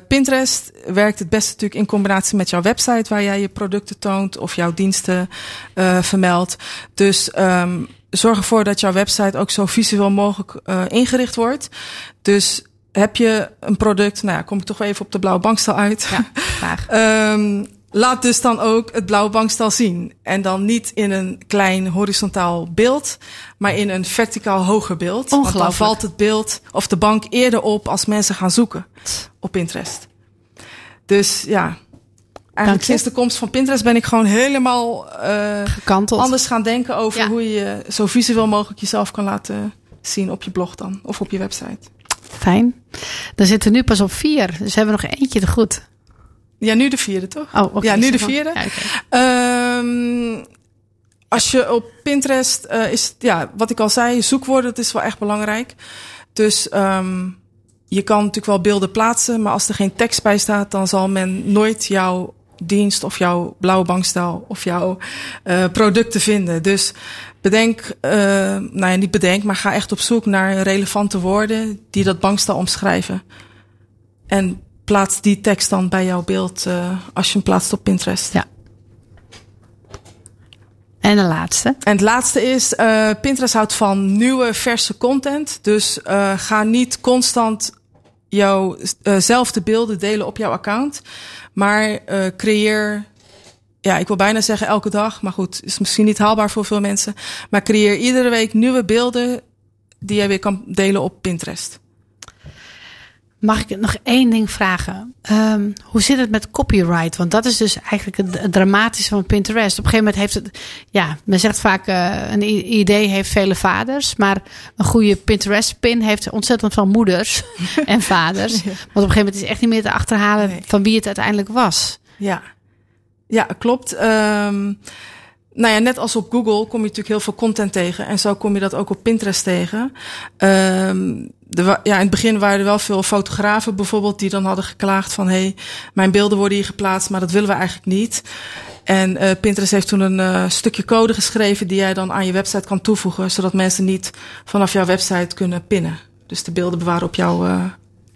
Pinterest werkt het beste natuurlijk in combinatie met jouw website, waar jij je producten toont of jouw diensten uh, vermeldt. Dus um, zorg ervoor dat jouw website ook zo visueel mogelijk uh, ingericht wordt. Dus heb je een product, nou ja, kom ik toch even op de blauwe bankstel uit. Ja, graag. um, laat dus dan ook het blauwe bankstel zien. En dan niet in een klein horizontaal beeld, maar in een verticaal hoger beeld. Want dan valt het beeld of de bank eerder op als mensen gaan zoeken op Pinterest. Dus ja, eigenlijk sinds de komst van Pinterest ben ik gewoon helemaal uh, gekanteld. Anders gaan denken over ja. hoe je zo visueel mogelijk jezelf kan laten zien op je blog dan of op je website. Fijn. Dan zitten we nu pas op vier, dus hebben we nog eentje te goed. Ja, nu de vierde, toch? Oh, okay. Ja, nu de vierde. Ja, okay. um, als je op Pinterest uh, is, ja, wat ik al zei, zoekwoorden, dat is wel echt belangrijk. Dus um, je kan natuurlijk wel beelden plaatsen, maar als er geen tekst bij staat, dan zal men nooit jouw dienst of jouw blauwe bankstel of jouw uh, producten vinden. Dus bedenk, uh, nou ja, niet bedenk, maar ga echt op zoek naar relevante woorden die dat bankstel omschrijven. En plaats die tekst dan bij jouw beeld uh, als je hem plaatst op Pinterest. Ja. En de laatste. En het laatste is, Pinterest houdt van nieuwe, verse content. Dus ga niet constant jouwzelfde beelden delen op jouw account. Maar creëer, ja, ik wil bijna zeggen elke dag. Maar goed, is misschien niet haalbaar voor veel mensen. Maar creëer iedere week nieuwe beelden die jij weer kan delen op Pinterest. Mag ik nog één ding vragen? Um, hoe zit het met copyright? Want dat is dus eigenlijk het, dramatische van Pinterest. Op een gegeven moment heeft het, ja, men zegt vaak uh, een idee heeft vele vaders, maar een goede Pinterest-pin heeft ontzettend veel moeders en vaders. Ja. Want op een gegeven moment is het echt niet meer te achterhalen nee. van wie het uiteindelijk was. Ja, ja klopt. Um, nou ja, net als op Google kom je natuurlijk heel veel content tegen. En zo kom je dat ook op Pinterest tegen. Um, de, ja, in het begin waren er wel veel fotografen bijvoorbeeld die dan hadden geklaagd van hé, hey, mijn beelden worden hier geplaatst, maar dat willen we eigenlijk niet. En uh, Pinterest heeft toen een uh, stukje code geschreven die jij dan aan je website kan toevoegen, zodat mensen niet vanaf jouw website kunnen pinnen. Dus de beelden bewaren op jouw uh,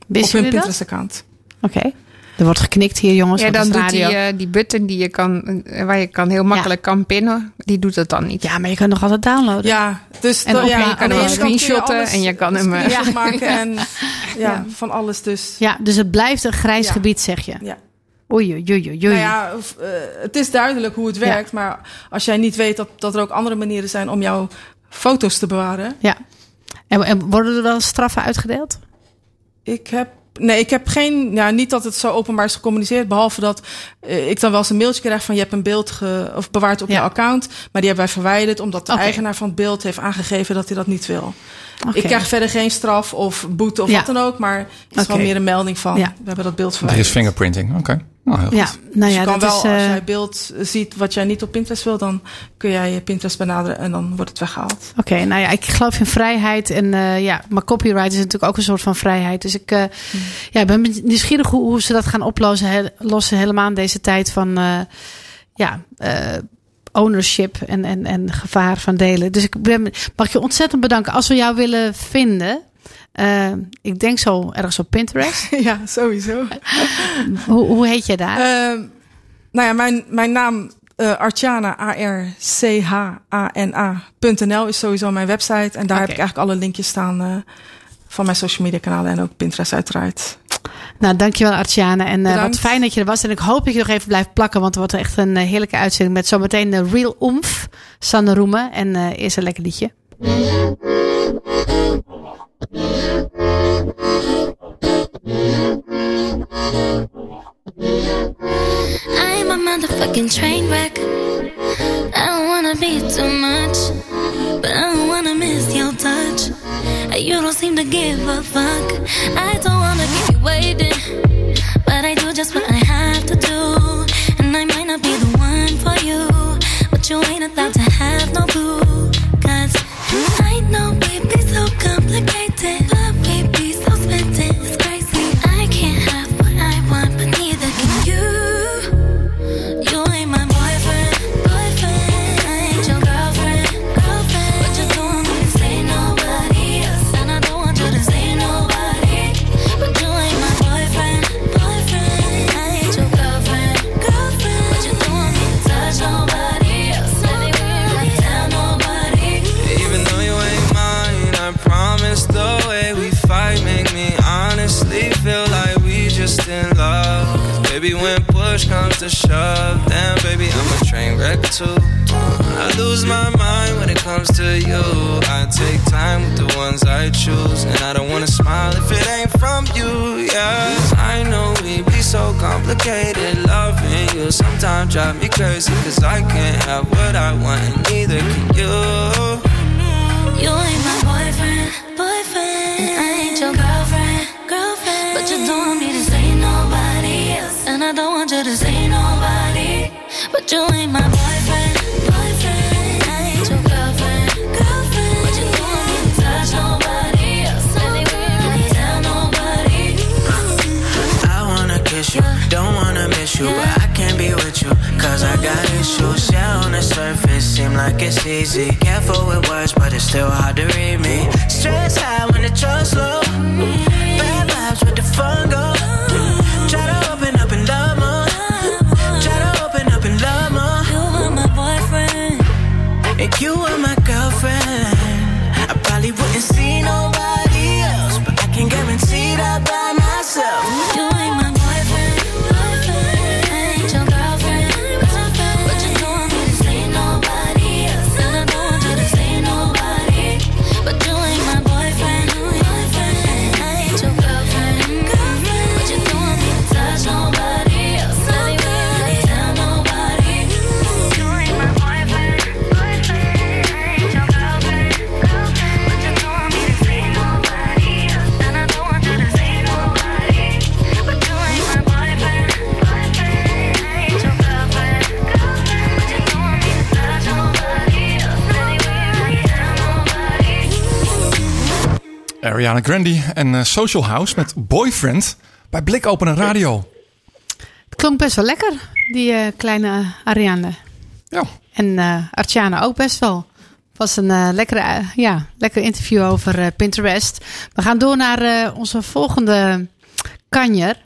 op hun Pinterest-account. Oké. Okay. Er wordt geknikt hier, jongens. Ja, dan doet die, uh, die button die je kan, waar je kan heel makkelijk ja. kan pinnen, die doet het dan niet. Ja, maar je kan nog altijd downloaden. Ja, dus en dan, ja, je kan hem screenshotten en je kan hem ja. maken en ja, ja, van alles dus. Ja, dus het blijft een grijs gebied, zeg je. Ja. Oei, oei, oei, oei. Nou ja, het is duidelijk hoe het werkt, maar als jij niet weet dat, dat er ook andere manieren zijn om jouw foto's te bewaren. Ja. En, en worden er wel straffen uitgedeeld? Ik heb Nee, ik heb geen. Ja, niet dat het zo openbaar is gecommuniceerd. Behalve dat uh, ik dan wel eens een mailtje krijg van je hebt een beeld ge, of bewaard op ja. je account. Maar die hebben wij verwijderd omdat de okay. eigenaar van het beeld heeft aangegeven dat hij dat niet wil. Okay. Ik krijg verder geen straf of boete of ja. wat dan ook. Maar het is okay. gewoon meer een melding van ja. we hebben dat beeld verwijderd. Er is fingerprinting, oké. Okay. Oh, ja, nou ja, dus je kan dat wel, is, uh... als jij beeld ziet wat jij niet op Pinterest wil, dan kun jij je Pinterest benaderen en dan wordt het weggehaald. Oké, okay, nou ja, ik geloof in vrijheid en uh, ja, maar copyright is natuurlijk ook een soort van vrijheid. Dus ik uh, hmm. ja, ben nieuwsgierig hoe, hoe ze dat gaan oplossen, he, lossen helemaal in deze tijd van ja ownership en, en, en gevaar van delen. Dus ik ben, mag je ontzettend bedanken. Als we jou willen vinden, uh, ik denk zo ergens op Pinterest. ja, sowieso. hoe, hoe heet je daar? Uh, nou ja, mijn, mijn naam uh, Artjana, A-R-C-H-A-N-A.nl is sowieso mijn website. En daar okay. heb ik eigenlijk alle linkjes staan uh, van mijn social media kanalen en ook Pinterest uiteraard. Nou, dankjewel Artjana. En uh, wat fijn dat je er was. En ik hoop dat je nog even blijft plakken. Want het wordt echt een uh, heerlijke uitzending. Met zometeen de Real Oomph, Sanne Roemen. En uh, eerst een lekker liedje. I'm a motherfucking train wreck. I don't wanna be too much, but I don't wanna miss your touch. You don't seem to give a fuck. Cause I got issues. Yeah, on the surface, seem like it's easy. Careful with words, but it's still hard to read me. Stress high when the trust low. Bad vibes with the fun go. Try to open up and love more. Try to open up and love more. You are my boyfriend. And you are my Ariana Grande en eh, Social House met Boyfriend bij Blik Openen Radio. Het klonk best wel lekker, die eh, kleine Ariane. Ja. En eh Artjana ook best wel. was een lekkere, ja, lekker interview over Pinterest. We gaan door naar onze volgende kanjer.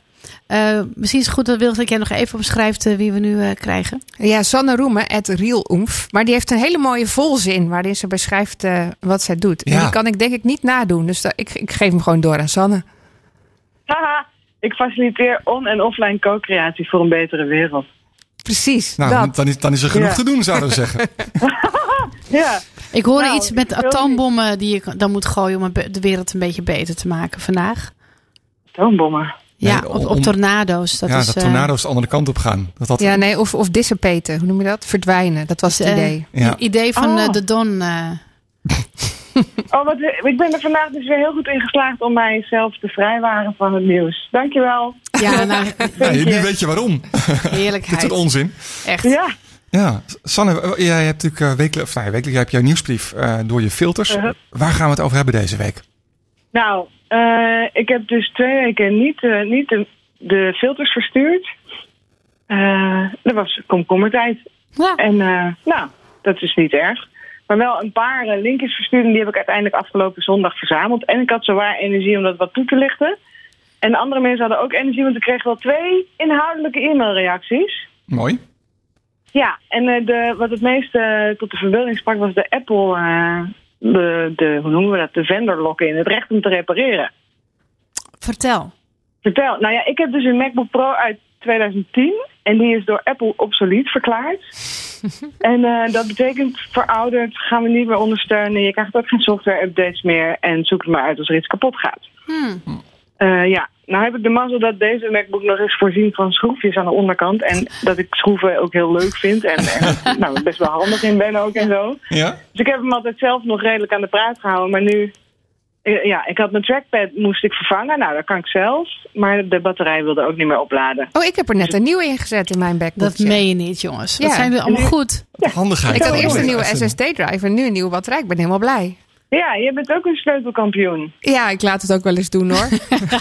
Eh, misschien is het goed dat Wil dat jij nog even omschrijft eh, wie we nu eh, krijgen. Ja, Sanne Roemen, het Oemf. Maar die heeft een hele mooie volzin waarin ze beschrijft eh, wat zij doet. En die kan ik denk ik niet nadoen. Dus ik, ik geef hem gewoon door aan Sanne. Haha, ik faciliteer on- en offline co-creatie voor een betere wereld. Precies, Nou, dat. dan is, dan is er genoeg Ja. te doen, zouden we zeggen. Ja, Ik hoorde Nou, iets met atoombommen die je dan moet gooien om de wereld een beetje beter te maken vandaag. atoombommen. Ja, Nee, op, om- op tornado's. Dat ja, is, dat eh, tornado's de andere kant op gaan. Dat dat, Ja, nee, of, of dissipaten. Hoe noem je dat? Verdwijnen. Dat was het eh, idee. Ja. i- idee van eh, Oh. de Don. eh, Oh, wat, ik ben er vandaag dus weer heel goed in geslaagd om mijzelf te vrijwaren van het nieuws. Dankjewel. ja, nou, Ja, nu weet je waarom. Dit heerlijkheid. soort onzin. Echt. Ja, Ja, Sanne, eh, jij hebt natuurlijk eh, wekelijks, of nou, wekelijks, jij hebt jouw nieuwsbrief eh, door je filters. Uh-huh. Waar gaan we het over hebben deze week? nou, eh, ik heb dus twee weken niet, eh, niet de, de filters verstuurd. Eh dat was komkommertijd. Ja. En eh, nou, dat is niet erg. Maar wel een paar linkjes verstuurd en die heb ik uiteindelijk afgelopen zondag verzameld. En ik had zowaar energie om dat wat toe te lichten. En andere mensen hadden ook energie, want ik kreeg wel twee inhoudelijke e-mailreacties. Mooi. Ja, en eh, de, wat het meest eh, tot de verbeelding sprak was de Apple, eh, de, de, hoe noemen we dat, de vendor lock-in, het recht om te repareren. Vertel. Vertel, nou ja, ik heb dus een MacBook Pro uit 2010 en die is door Apple obsolet verklaard. en eh, dat betekent verouderd, gaan we niet meer ondersteunen, je krijgt ook geen software updates meer en zoek het maar uit als er iets kapot gaat. Hmm. Eh, ja, nou heb ik de mazzel dat deze MacBook nog eens voorzien van schroefjes aan de onderkant. En dat ik schroeven ook heel leuk vind. En, en nou, best wel handig in ben ook en zo. Ja? Dus ik heb hem altijd zelf nog redelijk aan de praat gehouden. Maar nu, eh, ja, ik had mijn trackpad moest ik vervangen. Nou, dat kan ik zelf. Maar de batterij wilde ook niet meer opladen. Oh, ik heb er net een nieuwe ingezet in mijn backbook. Dat meen je niet, jongens. Ja. zijn jullie allemaal goed? Handigheid. Ik had eerst een ja, nieuwe uitzending. SSD-drive en nu een nieuwe batterij. Ik ben helemaal blij. Ja, je bent ook een sleutelkampioen. Ja, ik laat het ook wel eens doen hoor.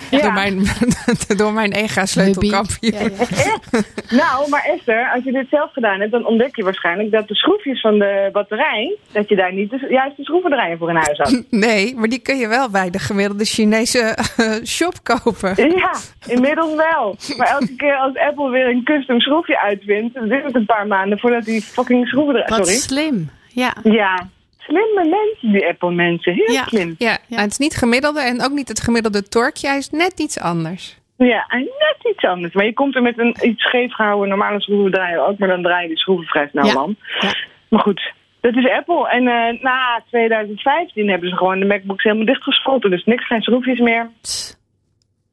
Ja. door, mijn, door mijn EGA-sleutelkampioen. Ja, ja. Nou, maar Esther, als je dit zelf gedaan hebt, dan ontdek je waarschijnlijk dat de schroefjes van de batterij, dat je daar niet de juiste schroevendraaier voor in huis had. Nee, maar die kun je wel bij de gemiddelde Chinese eh, shop kopen. Ja, inmiddels wel. Maar elke keer als Apple weer een custom schroefje uitvindt, dan duurt het een paar maanden voordat die fucking schroeven eruit... Wat Sorry. slim. Ja. Ja, slimme mensen, die Apple-mensen. Heel Ja. slim. Ja, Ja. en het is niet gemiddelde en ook niet het gemiddelde torkje. Hij is net iets anders. Ja, en net iets anders. Maar je komt er met een iets scheef gehouden normale schroevendraaier ook, maar dan draai je die schroeven vrij snel Ja. man. Ja. Maar goed, dat is Apple. En eh, na 2015 hebben ze gewoon de MacBooks helemaal dichtgeschoten. Dus niks, geen schroefjes meer.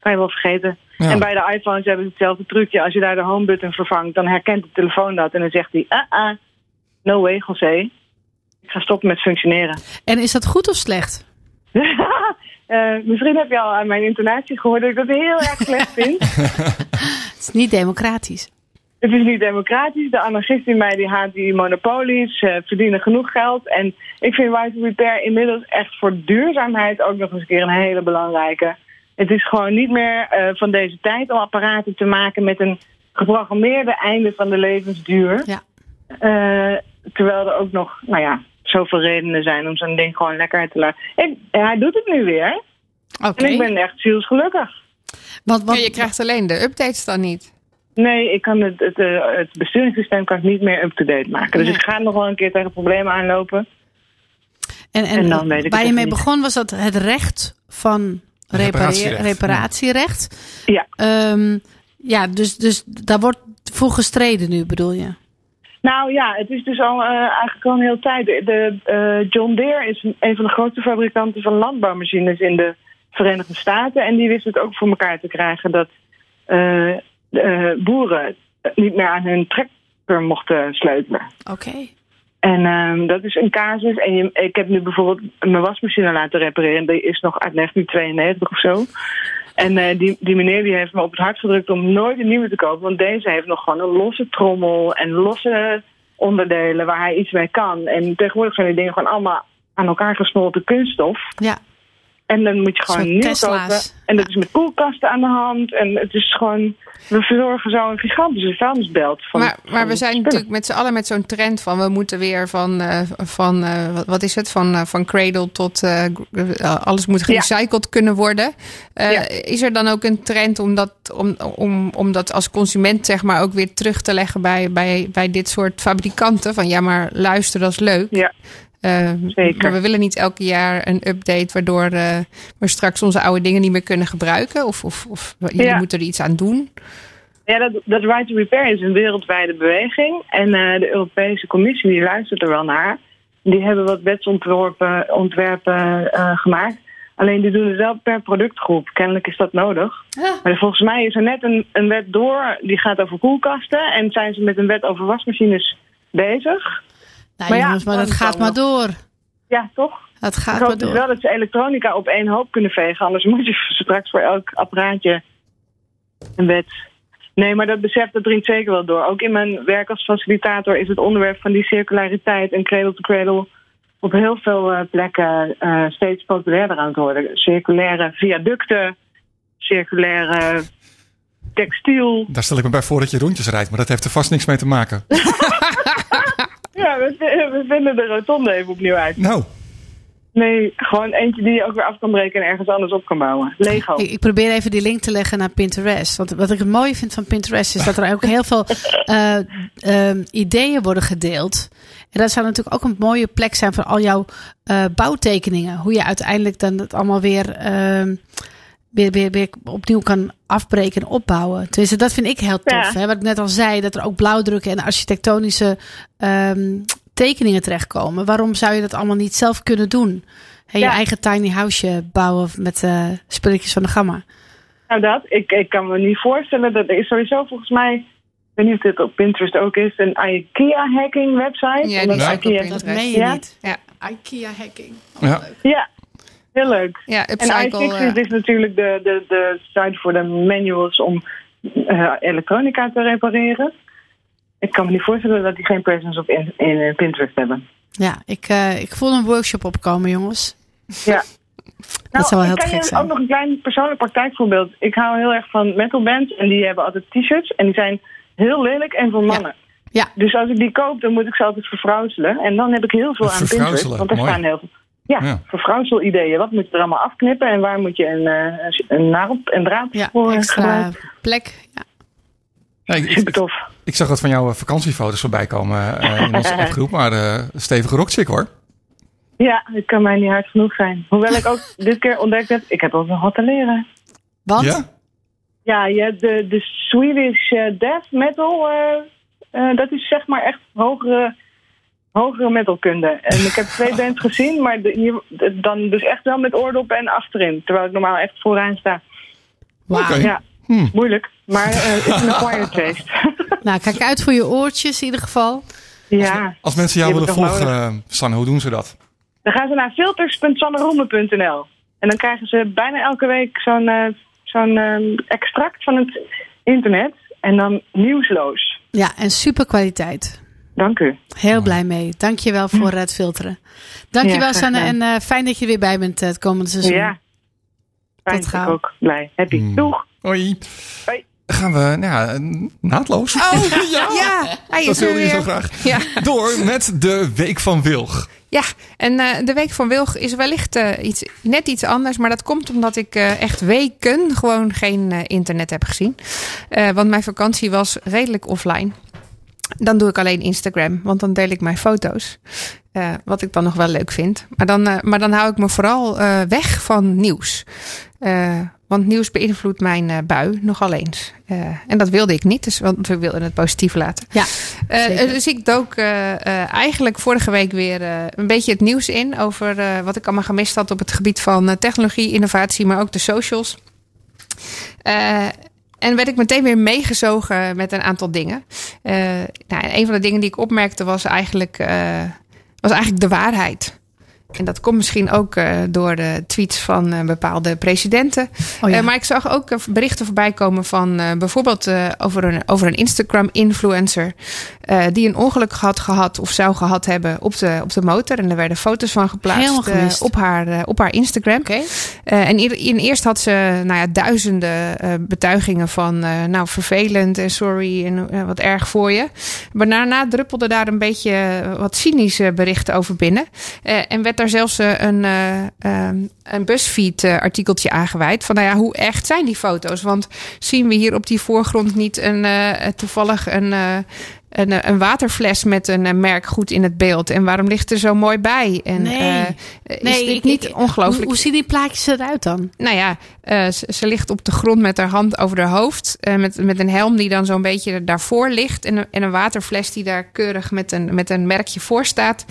Kan je wel vergeten. Ja. En bij de iPhones hebben ze hetzelfde trucje. Als je daar de home button vervangt, dan herkent de telefoon dat. En dan zegt hij, ah, ah, no way, José. Ga stoppen met functioneren. En is dat goed of slecht? Eh, misschien heb je al aan mijn intonatie gehoord dat ik dat heel erg slecht vind. Het is niet democratisch. Het is niet democratisch. De anarchist in mij die haat die monopolies, ze verdienen genoeg geld. En ik vind White Repair inmiddels echt voor duurzaamheid ook nog eens een keer een hele belangrijke. Het is gewoon niet meer eh, van deze tijd om apparaten te maken met een geprogrammeerde einde van de levensduur. Ja. Terwijl er ook nog, nou ja, zoveel redenen zijn om zo'n ding gewoon lekker te laten. En hij doet het nu weer. Oké. En ik ben echt zielsgelukkig. Want, want, Ja, je krijgt alleen de updates dan niet. Nee, ik kan het, het, eh, het besturingssysteem kan ik niet meer up-to-date maken. Dus Nee. ik ga nog wel een keer tegen problemen aanlopen. en, en, en dan weet ik waar je mee niet. begon was dat het recht van Reparatierecht, reparatierecht. Ja. Ehm, ja, dus, dus daar wordt voor gestreden nu, bedoel je? Nou ja, het is dus al eh, eigenlijk al een hele tijd. De, eh, John Deere is een van de grootste fabrikanten van landbouwmachines in de Verenigde Staten. En die wist het ook voor elkaar te krijgen dat eh, de, boeren niet meer aan hun trekker mochten sleutelen. Oké. En ehm, dat is een casus. En je, ik heb nu bijvoorbeeld mijn wasmachine laten repareren. Die is nog uit 1992 of zo. En eh, die, die meneer die heeft me op het hart gedrukt om nooit een nieuwe te kopen. Want deze heeft nog gewoon een losse trommel en losse onderdelen waar hij iets mee kan. En tegenwoordig zijn die dingen gewoon allemaal aan elkaar gesmolten kunststof. Ja. En dan moet je gewoon Zo'n nieuw kopen. En dat is met koelkasten aan de hand. En het is gewoon... We verzorgen zo een gigantische vuilnisbelt. Van, maar, maar van we zijn spullen. natuurlijk met z'n allen met zo'n trend van we moeten weer van, eh, van eh, wat, is het, van, eh, van cradle tot alles moet gerecycled kunnen worden. Ja. Is er dan ook een trend om dat, om, om, om dat als consument zeg maar ook weer terug te leggen bij, bij, bij dit soort fabrikanten? Van ja, maar luister, dat is leuk. Ja. Eh, Zeker. Maar we willen niet elke jaar een update waardoor eh, we straks onze oude dingen niet meer kunnen gebruiken. Of, of, of jullie Ja. moeten er iets aan doen. Ja, dat, dat Right to Repair is een wereldwijde beweging. En eh, de Europese Commissie die luistert er wel naar. Die hebben wat wetsontwerpen ontwerpen, eh, gemaakt. Alleen die doen het wel per productgroep. Kennelijk is dat nodig. Maar volgens mij is er net een, een wet door die gaat over koelkasten. En zijn ze met een wet over wasmachines bezig. Nou Maar ja, jongens, maar dat gaat maar door. Ja, toch? Dat Ik gaat hoop maar dus door. wel dat ze elektronica op één hoop kunnen vegen. Anders moet je straks voor elk apparaatje een wet. Nee, maar dat besef dat dringt zeker wel door. Ook in mijn werk als facilitator is het onderwerp van die circulariteit en cradle-to-cradle op heel veel eh, plekken eh, steeds populairder aan het worden. Circulaire viaducten, circulaire textiel. Daar stel ik me bij voor dat je rondjes rijdt, maar dat heeft er vast niks mee te maken. Ja, we, we vinden de rotonde even opnieuw uit. Nou, Nee, gewoon eentje die je ook weer af kan breken en ergens anders op kan bouwen. Lego. Ik, ik probeer even die link te leggen naar Pinterest. Want wat ik het mooie vind van Pinterest is dat er ook heel veel eh, ehm, ideeën worden gedeeld. En dat zou natuurlijk ook een mooie plek zijn voor al jouw eh, bouwtekeningen. Hoe je uiteindelijk dan het allemaal weer, ehm, weer, weer, weer opnieuw kan afbreken en opbouwen. Tenminste, dat vind ik heel tof. Ja. Hè? Wat ik net al zei, dat er ook blauwdrukken en architectonische ehm, tekeningen terechtkomen. Waarom zou je dat allemaal niet zelf kunnen doen? Hè, je Ja. eigen tiny houseje bouwen met eh spulletjes van de gamma. Nou, dat. Ik, ik kan me niet voorstellen. Dat is sowieso volgens mij, ik weet niet of dit op Pinterest ook is, een IKEA-hacking website. Ja, En die IKEA. Dat meen je Ja? niet. Ja. IKEA hacking. ja. Ja, heel leuk. Ja, En iFixit eh, is natuurlijk de, de, de site voor de manuals om eh, elektronica te repareren. Ik kan me niet voorstellen dat die geen presence op in, in eh, Pinterest hebben. Ja, ik, eh, ik voel een workshop opkomen, jongens. Ja. Nou, zou wel heel ik te kan gek je zijn. ook nog een klein persoonlijk praktijkvoorbeeld. Ik hou heel erg van metalbands en die hebben altijd t-shirts en die zijn heel lelijk en voor mannen. Ja. Dus als ik die koop, dan moet ik ze altijd vervrouwselen. En dan heb ik heel veel aan Pinterest. Want er mooi. staan heel veel. Ja, Ja. ideeën. Wat moet je er allemaal afknippen en waar moet je een, eh, een naald en draad Ja, voor extra gebruiken? plek. Ja. Ja, ik, Super ik, tof. ik zag wat van jouw eh, vakantiefoto's voorbij komen eh, in onze appgroep, maar eh stevige rockchick hoor. Ja, het kan mij niet hard genoeg zijn. Hoewel ik ook dit keer ontdekt heb, ik heb ook nog wat te leren. Want? Ja? Ja, je hebt de, de Swedish eh, death metal. eh, eh, dat is zeg maar echt hogere, hogere metalkunde. En ik heb twee bands gezien, maar de, hier, de- dan dus echt wel met oordoppen en achterin. Terwijl ik normaal echt vooraan sta. Wauw. Ja, moeilijk. Maar eh, het is een acquired taste. Nou, kijk uit voor je oortjes in ieder geval. ja. Als mensen jou willen volgen, eh, Sanne, hoe doen ze dat? Dan gaan ze naar filters.sanneroemen.nl. En dan krijgen ze bijna elke week zo'n eh, zo'n eh, extract van het internet. En dan nieuwsloos. Ja, en super kwaliteit. Dank u. Heel blij mee. Dankjewel voor het filteren. Dankjewel, Ja, graag Sanne. En eh, fijn dat je er weer bij bent eh, het komende seizoen. Ja. Fijn, Tot ik gauw. ook blij. Happy. Doeg. Hoi. Hoi. Gaan we, nou ja, naadloos. Oh, ja. Hij Dat is wilde je zo graag. Ja. Door met de Week van Wilg. Ja, en eh, de week van Wilg is wellicht iets, net iets anders. Maar dat komt omdat ik eh, echt weken gewoon geen internet heb gezien. Eh, want mijn vakantie was redelijk offline. Dan doe ik alleen Instagram, want dan deel ik mijn foto's. Eh, wat ik dan nog wel leuk vind. Maar dan, eh, maar dan hou ik me vooral eh, weg van nieuws. Want nieuws beïnvloedt mijn bui nogal eens. En dat wilde ik niet, dus, want we wilden het positief laten. Ja, dus ik dook eigenlijk vorige week weer een beetje het nieuws in over wat ik allemaal gemist had op het gebied van technologie, innovatie, maar ook de socials. En werd ik meteen weer meegezogen met een aantal dingen. Eh, nou, en een van de dingen die ik opmerkte was eigenlijk, eh, was eigenlijk de waarheid. En dat komt misschien ook eh, door de tweets van eh, bepaalde presidenten. Oh ja. Eh, maar ik zag ook berichten voorbij komen van bijvoorbeeld over een, over een Instagram-influencer. die een ongeluk had gehad of zou gehad hebben op de, op de motor. En er werden foto's van geplaatst op, haar, op haar Instagram. En in, in eerst had ze nou ja, duizenden betuigingen van nou vervelend en sorry en wat erg voor je. Maar daarna druppelde daar een beetje wat cynische berichten over binnen. En werd daar zelfs eh, een, eh, ehm, een BuzzFeed eh, artikeltje aangeweid. Van nou ja, hoe echt zijn die foto's? Want zien we hier op die voorgrond niet een, toevallig een... een, een waterfles met een merk goed in het beeld. En waarom ligt er zo mooi bij? En, Nee. is Nee, dit ik- niet ik- ongelooflijk? Hoe, hoe zien die plaatjes eruit dan? Nou ja, ze, ze ligt op de grond met haar hand over haar hoofd. met, met een helm die dan zo'n beetje daarvoor ligt. En, een- en een waterfles die daar keurig met een, met een merkje voor staat.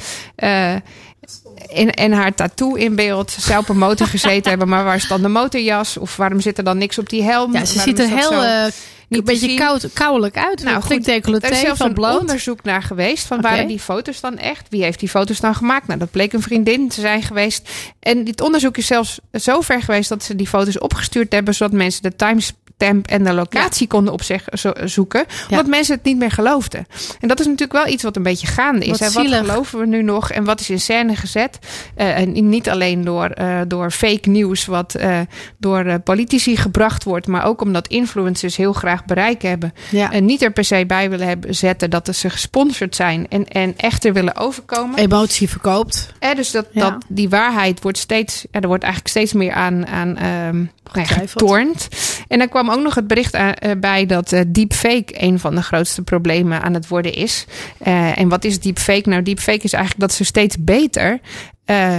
En, en haar tattoo in beeld. Zou op een motor gezeten hebben, maar waar is dan de motorjas? Of waarom zit er dan niks op die helm? Ja, ze Waarom ziet er heel eh, niet een beetje koud, kouwelijk uit. Nou, goed, er is decolleté zelfs van een bloot. onderzoek naar geweest. Van waren die foto's dan echt? Wie heeft die foto's dan gemaakt? Nou, dat bleek een vriendin te zijn geweest. En dit onderzoek is zelfs zo ver geweest dat ze die foto's opgestuurd hebben, zodat mensen de timestamp en de locatie konden opzoeken. Omdat mensen het niet meer geloofden. En dat is natuurlijk wel iets wat een beetje gaande is. Wat. Wat geloven we nu nog en wat is in scène gezet? Eh, en niet alleen door, eh, door fake nieuws, wat eh, door eh, politici gebracht wordt, maar ook omdat influencers heel graag bereik hebben. Ja. En niet er per se bij willen hebben, zetten dat ze gesponsord zijn en, en echter willen overkomen. Emotie verkoopt. Eh, dus dat, dat die waarheid wordt steeds, ja, er wordt eigenlijk steeds meer aan, aan Getwijfeld. getornd. En er kwam ook nog het bericht aan- eh, bij dat eh, deepfake een van de grootste problemen aan het worden is. Eh, en wat is deepfake? Nou, deepfake is eigenlijk dat ze steeds beter eh,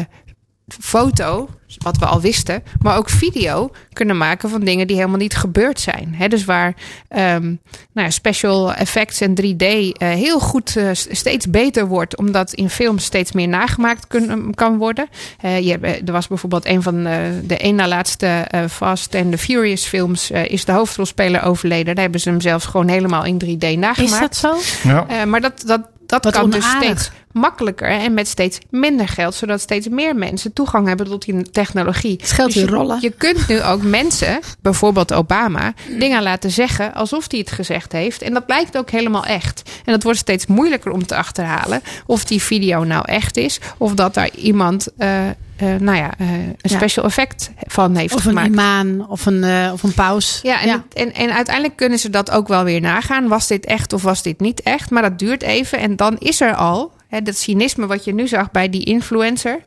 foto, wat we al wisten, maar ook video kunnen maken van dingen die helemaal niet gebeurd zijn. Hè, dus waar ehm, nou ja, special effects en 3D eh, heel goed eh, steeds beter wordt, omdat in films steeds meer nagemaakt kun, kan worden. Eh, je, hebt- er was bijvoorbeeld een van de, de één na laatste Fast and the Furious films, eh, is de hoofdrolspeler overleden. Daar hebben ze hem zelfs gewoon helemaal in 3D nagemaakt. Is dat zo? Ja. Eh, maar dat, dat, dat kan dus steeds makkelijker en met steeds minder geld, zodat steeds meer mensen toegang hebben tot die technologie. Het geld Dus je, rollen. je kunt nu ook mensen, bijvoorbeeld Obama, dingen laten zeggen alsof hij het gezegd heeft. En dat lijkt ook helemaal echt. En dat wordt steeds moeilijker om te achterhalen of die video nou echt is, of dat daar iemand. eh, eh, nou ja, eh, een Ja. special effect van heeft Of een gemaakt. imaan of een, eh, of een paus. Ja, en, En, en uiteindelijk kunnen ze dat ook wel weer nagaan. Was dit echt of was dit niet echt? Maar dat duurt even en dan is er al... Dat cynisme wat je nu zag bij die influencer...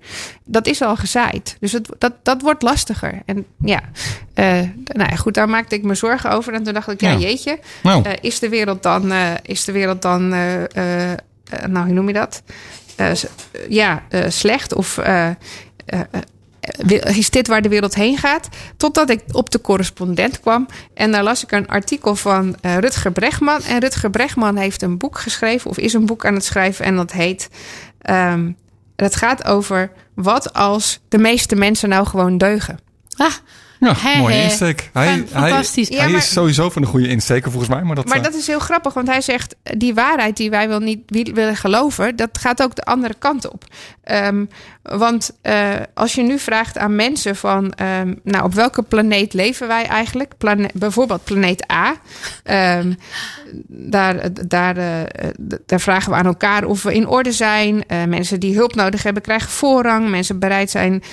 dat is al gezaaid. Dus het, dat, dat wordt lastiger. En ja, eh, nou ja, goed, daar maakte ik me zorgen over. En toen dacht ik, ja, Ja. jeetje... Nou. eh, is de wereld dan... eh, is de wereld dan nou, hoe noem je dat? Ja, slecht of... is dit waar de wereld heen gaat? Totdat ik op de correspondent kwam. En daar las ik een artikel van eh, Rutger Bregman. En Rutger Bregman heeft een boek geschreven, of is een boek aan het schrijven. En dat heet. ehm, het gaat over wat als de meeste mensen nou gewoon deugen. Ah, Ja, Hè, mooie insteek. Hij, Fan- hij, fantastisch. Ja, hij maar- is sowieso van een goede insteker volgens mij. Maar dat, Maar eh, dat is heel grappig, want hij zegt: die waarheid die wij wel niet wi- willen geloven, dat gaat ook de andere kant op. Ehm, want eh, als je nu vraagt aan mensen van, ehm, nou, op welke planeet leven wij eigenlijk? Plane- bijvoorbeeld planeet A. Ehm, daar, daar, eh, daar vragen we aan elkaar of we in orde zijn. Eh, mensen die hulp nodig hebben krijgen voorrang. Mensen bereid zijn.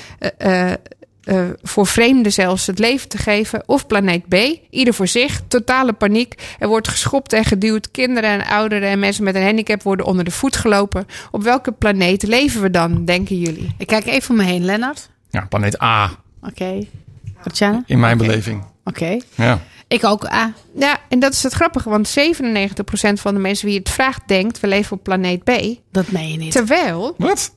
Eh, voor vreemden zelfs het leven te geven. Of planeet B, ieder voor zich, totale paniek. Er wordt geschopt en geduwd. Kinderen en ouderen en mensen met een handicap worden onder de voet gelopen. Op welke planeet leven we dan, denken jullie? ik kijk even om me heen, Lennart. ja, planeet A Oké. Tatjana? in mijn beleving. Oké. Ja. Ik ook. Ah, Ja, en dat is het grappige, want 97% van de mensen wie het vraagt denkt, we leven op planeet B. dat meen je niet. Terwijl Wat?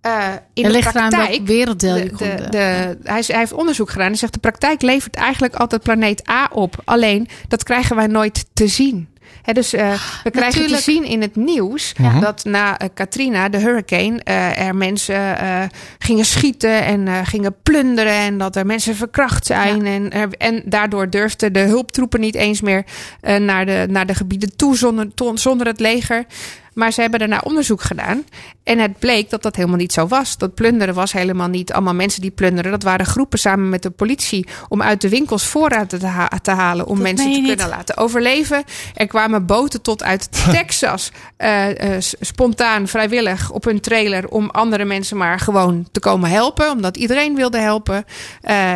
Eh, in de ligt praktijk... welk werelddeel je de, de, hij, hij heeft onderzoek gedaan en zegt de praktijk levert eigenlijk altijd planeet A op. Alleen dat krijgen wij nooit te zien. Hè, dus eh, we krijgen Natuurlijk. te zien in het nieuws Mhm. dat na eh, Katrina, de hurricane, eh, er mensen eh, gingen schieten en eh, gingen plunderen. En dat er mensen verkracht zijn. En, er- en daardoor durfden de hulptroepen niet eens meer eh, naar, de, naar de gebieden toe zonder, to- zonder het leger. Maar ze hebben daarna onderzoek gedaan. En het bleek dat dat helemaal niet zo was. Dat plunderen was helemaal niet allemaal mensen die plunderen. Dat waren groepen samen met de politie om uit de winkels voorraad te, ha- te halen. Om Dat mensen te kunnen laten overleven. Er kwamen boten tot uit Texas. eh, eh, spontaan, vrijwillig op hun trailer. Om andere mensen maar gewoon te komen helpen. Omdat iedereen wilde helpen. Eh,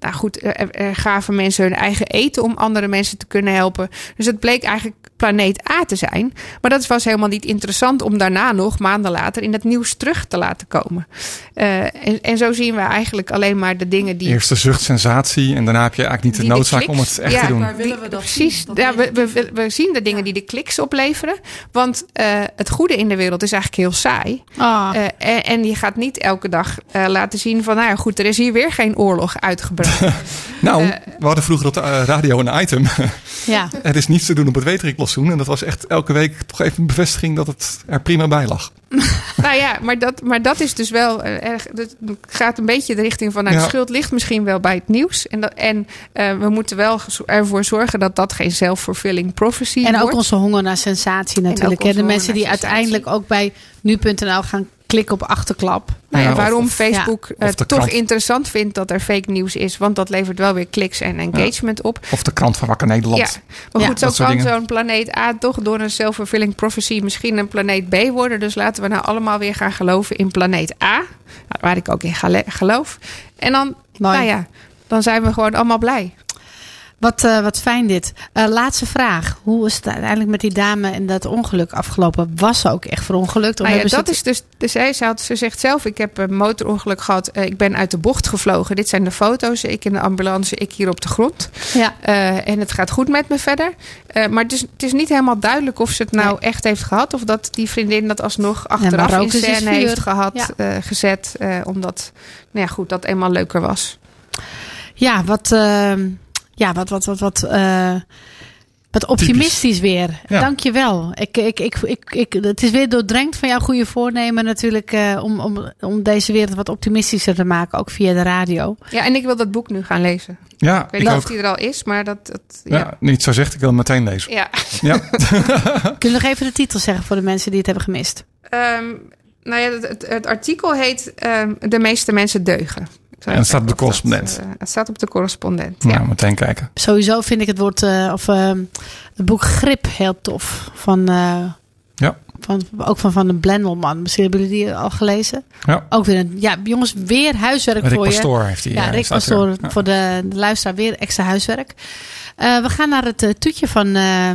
nou goed, er, er gaven mensen hun eigen eten om andere mensen te kunnen helpen. Dus het bleek eigenlijk planeet A te zijn. Maar dat was helemaal niet interessant om daarna nog, maanden later, in het nieuws terug te laten komen. Eh, en, en zo zien we eigenlijk alleen maar de dingen die. Eerste zucht, sensatie. En daarna heb je eigenlijk niet de noodzaak kliks- om het echt ja, te doen. Waar willen we dat Precies, zien? Dat ja, we, we, we, zien de dingen die de kliks opleveren. Want eh, het goede in de wereld is eigenlijk heel saai. Ah, Eh, en, en je gaat niet elke dag eh, laten zien van... nou ja, goed, er is hier weer geen oorlog uitgebroken. Nou, we hadden vroeger op de radio een item. ja. er is niets te doen op het weteriklossoen. En dat was echt elke week toch even een bevestiging dat het er prima bij lag. nou ja, maar dat, maar dat is dus wel eh, erg. Het gaat een beetje de richting van... nou, de Ja. schuld ligt misschien wel bij het nieuws. En, dat, en eh, we moeten wel ervoor zorgen dat dat geen self-fulfilling prophecy En ook wordt. onze honger naar sensatie natuurlijk. ook hè. De mensen die uiteindelijk ook bij nu.nl gaan klikken op achterklap. Nou ja, waarom of- Facebook ja. de toch krant. interessant vindt dat er fake nieuws is. Want dat levert wel weer kliks en engagement op. Of de krant van Wakker Nederland. Ja, maar goed, zo kan zo'n planeet A toch door een self-fulfilling prophecy misschien een planeet B worden. Dus laten we nou allemaal weer gaan geloven in planeet A. Waar ik ook in geloof. En dan, Mooi. nou ja, dan zijn we gewoon allemaal blij. Wat, eh, wat fijn dit. Eh, laatste vraag. Hoe is het uiteindelijk met die dame en dat ongeluk afgelopen? Was ze ook echt verongelukt? Nou ja, dat het- is dus, dus zij, ze, had, ze zegt zelf, ik heb een motorongeluk gehad. Eh, ik ben uit de bocht gevlogen. Dit zijn de foto's. Ik in de ambulance, ik hier op de grond. Ja. En het gaat goed met me verder. Maar het is, het is niet helemaal duidelijk of ze het nou echt heeft gehad. Of dat die vriendin dat alsnog achteraf in scène heeft gehad, Ja. eh, gezet. omdat, nou ja goed, dat eenmaal leuker was. Ja, wat, ehm, ja, wat, wat, wat, wat, eh, wat optimistisch weer. Ja. Dank je wel. Ik, ik, ik, ik, ik, het is weer doordrenkt van jouw goede voornemen natuurlijk eh, om, om, om deze wereld wat optimistischer te maken, ook via de radio. Ja, en ik wil dat boek nu gaan lezen. Ja, Ik weet ik niet ook. of die er al is, maar dat... dat Ja, ja. niet zo zegt, ik wil hem meteen lezen. Ja. Ja. Kun je nog even de titel zeggen voor de mensen die het hebben gemist? Ehm, nou ja, het, het, het artikel heet ehm, De meeste mensen deugen. En het even staat op de dat, correspondent. eh, het staat op de correspondent, ja. Nou, meteen kijken. Sowieso vind ik het woord, eh, of ehm, het boek Grip heel tof. Van, eh, Ja. van, ook van Van den Blendelman. Misschien hebben jullie die al gelezen. Ja. Ook weer een, ja, jongens, weer huiswerk Rick voor je. Pastoor heeft die. Ja, eh, Rick Pastoor. Ja. voor de, de luisteraar weer extra huiswerk. Eh, we gaan naar het eh, toetje van, eh,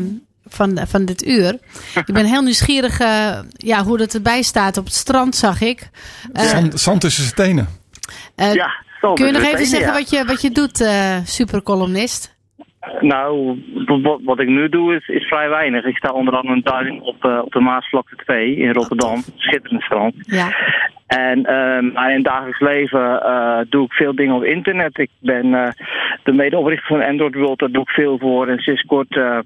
van, van dit uur. Ik ben heel nieuwsgierig eh, ja, hoe dat erbij staat. Op het strand zag ik. Eh, Zand, zand tussen zijn tenen. Eh, Ja, zo kun je nog even zeggen wat je, wat je doet, eh supercolumnist? ja. Nou, wat, wat ik nu doe is, is vrij weinig. Ik sta onder andere een tuin op, eh, op de Maasvlakte 2 in Rotterdam. Schitterend strand. Ja. En maar in het dagelijks leven eh, doe ik veel dingen op internet. Ik ben eh, de medeoprichter van Android World, daar doe ik veel voor. En sinds kort eh,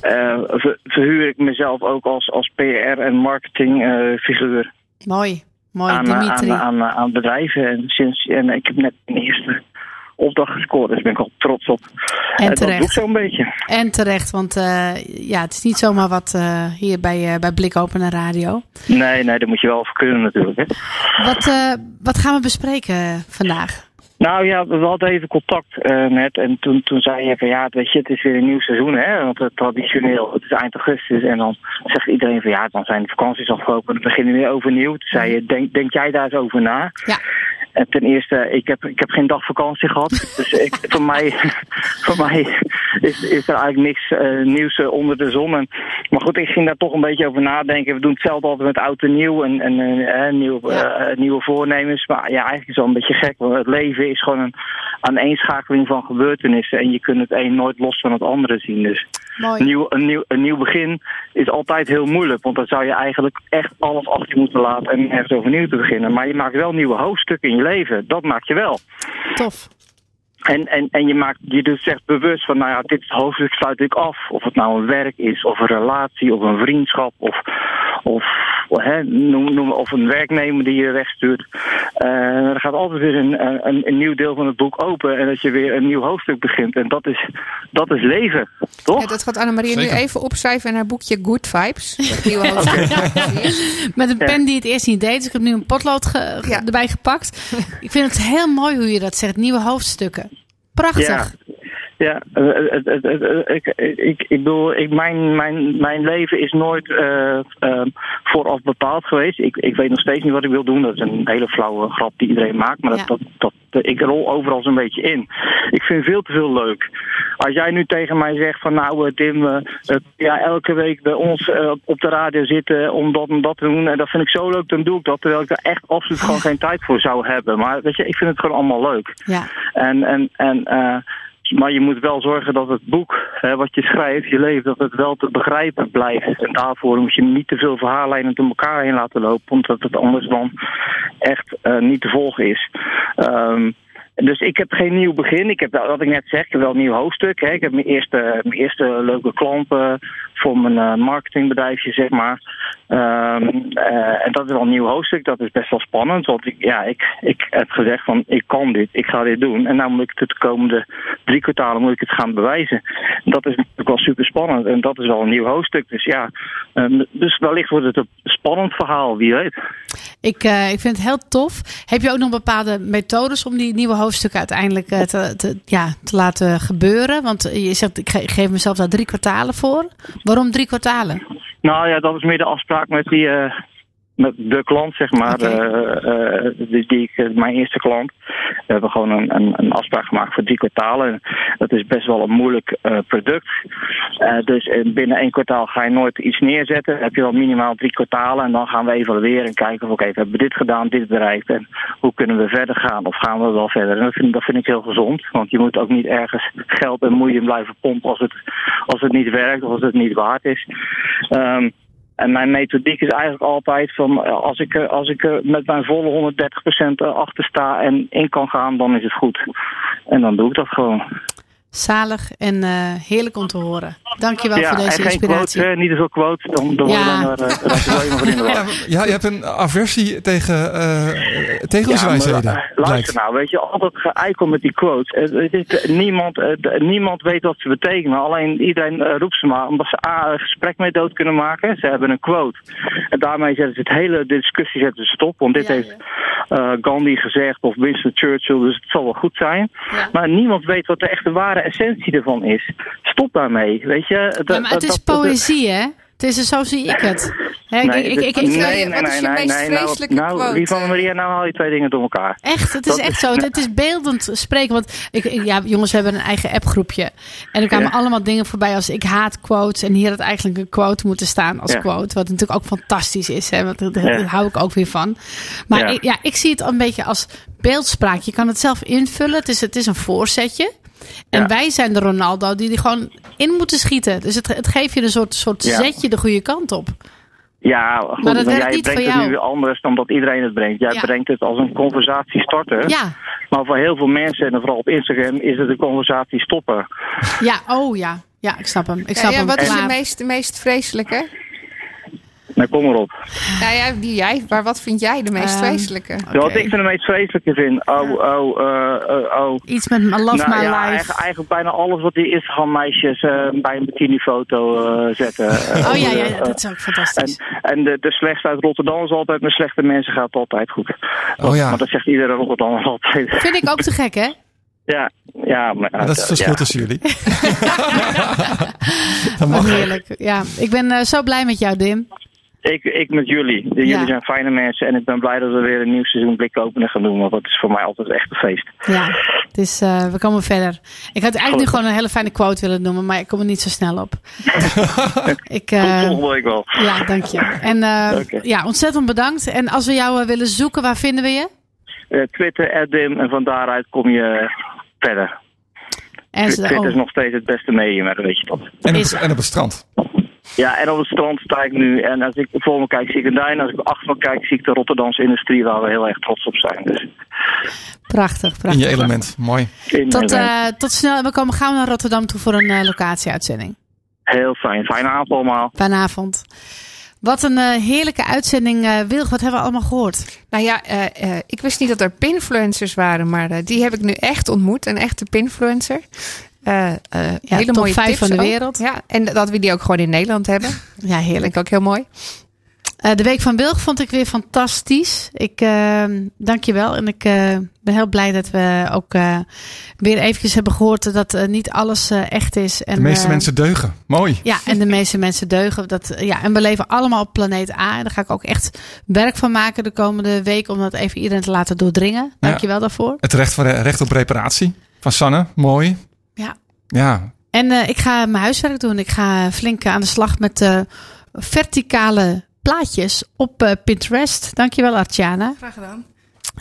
eh, ver- verhuur ik mezelf ook als, als PR- en marketingfiguur Mooi, mooi, aan, eh, aan, aan, aan bedrijven. En, sinds, en ik heb net mijn eerste opdracht gescoord, dus daar ben ik al trots op. En dat doe ik terecht. zo'n beetje. En terecht, want eh, ja, het is niet zomaar wat eh, hier bij, eh bij Blik Open Radio. Nee, nee, daar moet je wel voor kunnen natuurlijk. Hè. Wat, eh, wat gaan we bespreken vandaag? Nou ja, we hadden even contact eh, net. En toen, toen zei je van ja, weet je, het is weer een nieuw seizoen, hè? Want het, traditioneel, het is eind augustus. En dan zegt iedereen van ja, dan zijn de vakanties afgelopen. Dan beginnen we weer overnieuw. Toen zei je, denk, denk jij daar eens over na? Ja. En ten eerste, ik heb, ik heb geen dag vakantie gehad. Dus ik, voor, mij, voor mij is, is er eigenlijk niks eh, nieuws eh, onder de zon. En, maar goed, ik ging daar toch een beetje over nadenken. We doen hetzelfde altijd met oud en nieuw en, en eh, nieuw, nieuwe voornemens. Maar ja, eigenlijk is het wel een beetje gek. Want het leven is gewoon een aaneenschakeling van gebeurtenissen. En je kunt het een nooit los van het andere zien. Dus Mooi. nieuw, een, nieuw, een nieuw begin is altijd heel moeilijk. Want dan zou je eigenlijk echt alles achter je moeten laten en ergens overnieuw te beginnen. Maar je maakt wel nieuwe hoofdstukken in je leven. Dat maak je wel. Tof. En, en, en je maakt je dus echt bewust van, nou ja, dit hoofdstuk sluit ik af. Of het nou een werk is, of een relatie, of een vriendschap, of, of, hè, noem, noem, of een werknemer die je wegstuurt. Eh, er gaat altijd weer een, een, een nieuw deel van het boek open en dat je weer een nieuw hoofdstuk begint. En dat is, dat is leven, toch? Ja, dat gaat Annemarie nu even opschrijven in haar boekje Good Vibes. Nieuwe hoofdstuk. Met een pen die het eerst niet deed. Dus ik heb nu een potlood ge- ge- erbij gepakt. ik vind het heel mooi hoe je dat zegt. Nieuwe hoofdstukken. Prachtig. Ja, eh, het- het- het- het- ik, ik, ik bedoel, ik, mijn, mijn, mijn leven is nooit eh, vooraf bepaald geweest. Ik, ik weet nog steeds niet wat ik wil doen. Dat is een hele flauwe grap die iedereen maakt. Maar dat, dat, dat, ik rol overal zo'n beetje in. Ik vind veel te veel leuk. Als jij nu tegen mij zegt van nou eh, Tim, eh, eh, ja, elke week bij ons eh, op de radio zitten om dat en dat te doen. En dat vind ik zo leuk, dan doe ik dat. Terwijl ik daar echt absoluut gewoon geen tijd voor zou hebben. Maar weet je, ik vind het gewoon allemaal leuk. Ja. En, en, en, eh, maar je moet wel zorgen dat het boek, hè, wat je schrijft, je leven, dat het wel te begrijpen blijft. En daarvoor moet je niet te veel verhaallijnen door elkaar heen laten lopen, omdat het anders dan echt eh, niet te volgen is. Ehm, dus ik heb geen nieuw begin. Ik heb, wat ik net zeg, wel een nieuw hoofdstuk. Hè. Ik heb mijn eerste, mijn eerste leuke klant eh, voor mijn eh, marketingbedrijfje, zeg maar. Ehm, eh, en dat is wel een nieuw hoofdstuk. Dat is best wel spannend. Want ik, ja, ik, ik heb gezegd van ik kan dit, ik ga dit doen. En nou moet ik het de komende drie kwartalen moet ik het gaan bewijzen. Dat is natuurlijk wel super spannend. En dat is wel een nieuw hoofdstuk. Dus ja, ehm, dus wellicht wordt het een spannend verhaal, wie weet. Ik, eh, ik vind het heel tof. Heb je ook nog bepaalde methodes om die nieuwe hoofdstukken uiteindelijk eh, te, ja, te laten gebeuren? Want je zegt, ik ge- geef mezelf daar drie kwartalen voor. Waarom drie kwartalen? Nou ja, dat is meer de afspraak met die. eh, met de klant, zeg maar. eh, eh, die, die ik, eh, mijn eerste klant. We hebben gewoon een, een, een afspraak gemaakt voor drie kwartalen. En dat is best wel een moeilijk eh, product. Eh, dus binnen één kwartaal ga je nooit iets neerzetten. Dan heb je wel minimaal drie kwartalen. En dan gaan we evalueren en kijken of oké, we hebben dit gedaan, dit bereikt. En hoe kunnen we verder gaan? Of gaan we wel verder? En dat vind, dat vind ik heel gezond. Want je moet ook niet ergens geld en moeite blijven pompen als het, als het niet werkt of als het niet waard is. Ehm, en mijn methodiek is eigenlijk altijd van eh, als ik, er- als ik er met mijn volle 130% achter sta en in kan gaan, dan is het goed. En dan doe ik dat gewoon. Zalig en eh, heerlijk om te horen. Dankjewel ja, voor deze en geen inspiratie. quotes, hè, niet te veel quotes, dan, dan Ja. worden we er uh, war. Ja, je hebt een aversie tegen uh, Ja, tegenwiswijsheden. maar, eh, luister nou, weet je, al dat geëikel met die quotes. Eh, het is, eh, niemand, eh, niemand weet wat ze betekenen. Alleen iedereen eh, roept ze maar omdat ze A, een gesprek mee dood kunnen maken. Ze hebben een quote. En daarmee zetten ze het hele discussie zetten ze stop. Want dit heeft eh, Gandhi gezegd of Winston Churchill, dus het zal wel goed zijn. Maar niemand weet wat de echte ware essentie ervan is. Stop daarmee, weet je. Ja, Dat- maar het is dat- dat- poëzie, hè? Het is, zo zie ik het. Hè, ik- Nee, ik- ik- ik- nee, nee, nee, wat is je nee, meest nou, vreselijke nou, quote? Lieve Maria, nou haal je twee dingen door elkaar. Echt, het is Dat echt zo. Het is beeldend spreken. Want ik, ja, jongens, we hebben een eigen appgroepje. En er kwamen Ja. allemaal dingen voorbij als ik haat quotes. En hier had eigenlijk een quote moeten staan als Ja. quote. Wat natuurlijk ook fantastisch is. Hè? Want daar, Ja. hou ik ook weer van. Maar Ja. Ik, ja, ik zie het een beetje als beeldspraak. Je kan het zelf invullen. Het is, het is een voorzetje. En Ja. wij zijn de Ronaldo die er gewoon in moeten schieten. Dus het, het geeft je een soort, soort Ja. zetje de goede kant op. Ja, goed, Maar dat werkt jij niet brengt het jou. nu anders dan dat iedereen het brengt. Jij Ja. brengt het als een conversatiestarter. Ja, Maar voor heel veel mensen, en vooral op Instagram, is het een conversatiestopper. ja, oh ja. Ja, ik snap hem. Ik snap ja, hem. wat is Maar- de meest, de meest vreselijke? Nou, kom erop. Nou ja, die jij. Maar wat vind jij de meest Ehm, vreselijke? Wat ik van de meest vreselijke vind. Oh, oh, eh, eh, oh. Iets met Love nou, My ja, Life. Eigenlijk, eigenlijk bijna alles wat die Instagram-meisjes eh, bij een bikinifoto eh zetten. Oh ja, ja, dat is ook fantastisch. En, en de, de slechtste uit Rotterdam is altijd met slechte mensen gaat altijd goed. Oh ja. Maar dat zegt iedere Rotterdam altijd. Vind ik ook te gek, hè? ja, ja, maar, dat is het verschil ja. tussen jullie. dat mag. heerlijk. Ja, ik ben eh, zo blij met jou, Dim. Ik, ik met jullie. Jullie Ja. zijn fijne mensen en ik ben blij dat we weer een nieuw seizoen Blik Openen gaan doen. Want dat is voor mij altijd echt een feest. Ja, het is, eh, we komen verder. Ik had eigenlijk nu gewoon een hele fijne quote willen noemen, maar ik kom er niet zo snel op. ik, Tot eh, volgende week wel. ja, dank je. En eh, ja, ontzettend bedankt. En als we jou willen zoeken, waar vinden we je? Eh, Twitter, Dim, en van daaruit kom je verder. En Twitter is oh, nog steeds het beste medium, dat weet je dat. En op, Is- en op het strand. Ja, en op het strand sta ik nu. En als ik voor me kijk, zie ik een duin. Als ik achter me kijk, zie ik de Rotterdamse industrie waar we heel erg trots op zijn. Dus prachtig, In prachtig. je element. Mooi. in Tot, eh, eh, tot snel. We komen gauw naar Rotterdam toe voor een eh, locatieuitzending. heel fijn. Fijne avond allemaal. Fijne avond. Wat een eh, heerlijke uitzending. eh Wilg, wat hebben we allemaal gehoord? Nou ja, eh, eh, ik wist niet dat er pinfluencers waren, maar die heb ik nu echt ontmoet. Een echte pinfluencer. Eh, eh, Ja, hele top mooie vijf tips van de ook. wereld. Ja, en dat we die ook gewoon in Nederland hebben. Ja, heerlijk. ook heel mooi. Eh, de week van Wilg vond ik weer fantastisch. Ik eh, dank je wel. En ik eh, ben heel blij dat we ook eh, weer eventjes hebben gehoord dat eh, niet alles eh, echt is. En, De meeste mensen deugen. Mooi. Ja, en de meeste mensen deugen. Dat, ja, en we leven allemaal op planeet A. En daar ga ik ook echt werk van maken de komende week. Om dat even iedereen te laten doordringen. Dank je wel daarvoor. Het recht, voor, recht op reparatie van Sanne. Mooi. Ja. En eh, ik ga mijn huiswerk doen. Ik ga flink aan de slag met eh, verticale plaatjes op eh, Pinterest. Dankjewel, Artjana. Graag gedaan.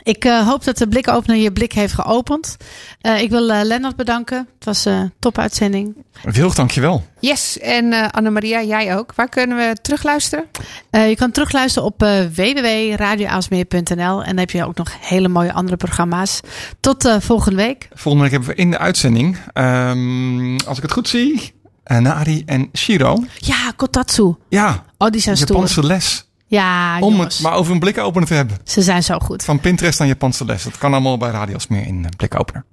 Ik eh, hoop dat de blikopener je blik heeft geopend. Eh, ik wil eh Lennart bedanken. Het was een top uitzending. Wilg, dankjewel. Yes, en eh Annemaria, jij ook. Waar kunnen we terugluisteren? Eh, je kan terugluisteren op eh www.radioaalsmeer.nl. En dan heb je ook nog hele mooie andere programma's. Tot volgende week. Volgende week hebben we in de uitzending, ehm, als ik het goed zie, Nari en Shiro. Ja, Kotatsu. Ja, Oh, die zijn stoer. Japanse les. Ja, Om jongens. het maar over een blikopener te hebben. Ze zijn zo goed. Van Pinterest aan Japanse les. Dat kan allemaal bij Radiosmeer in eh, blikopener.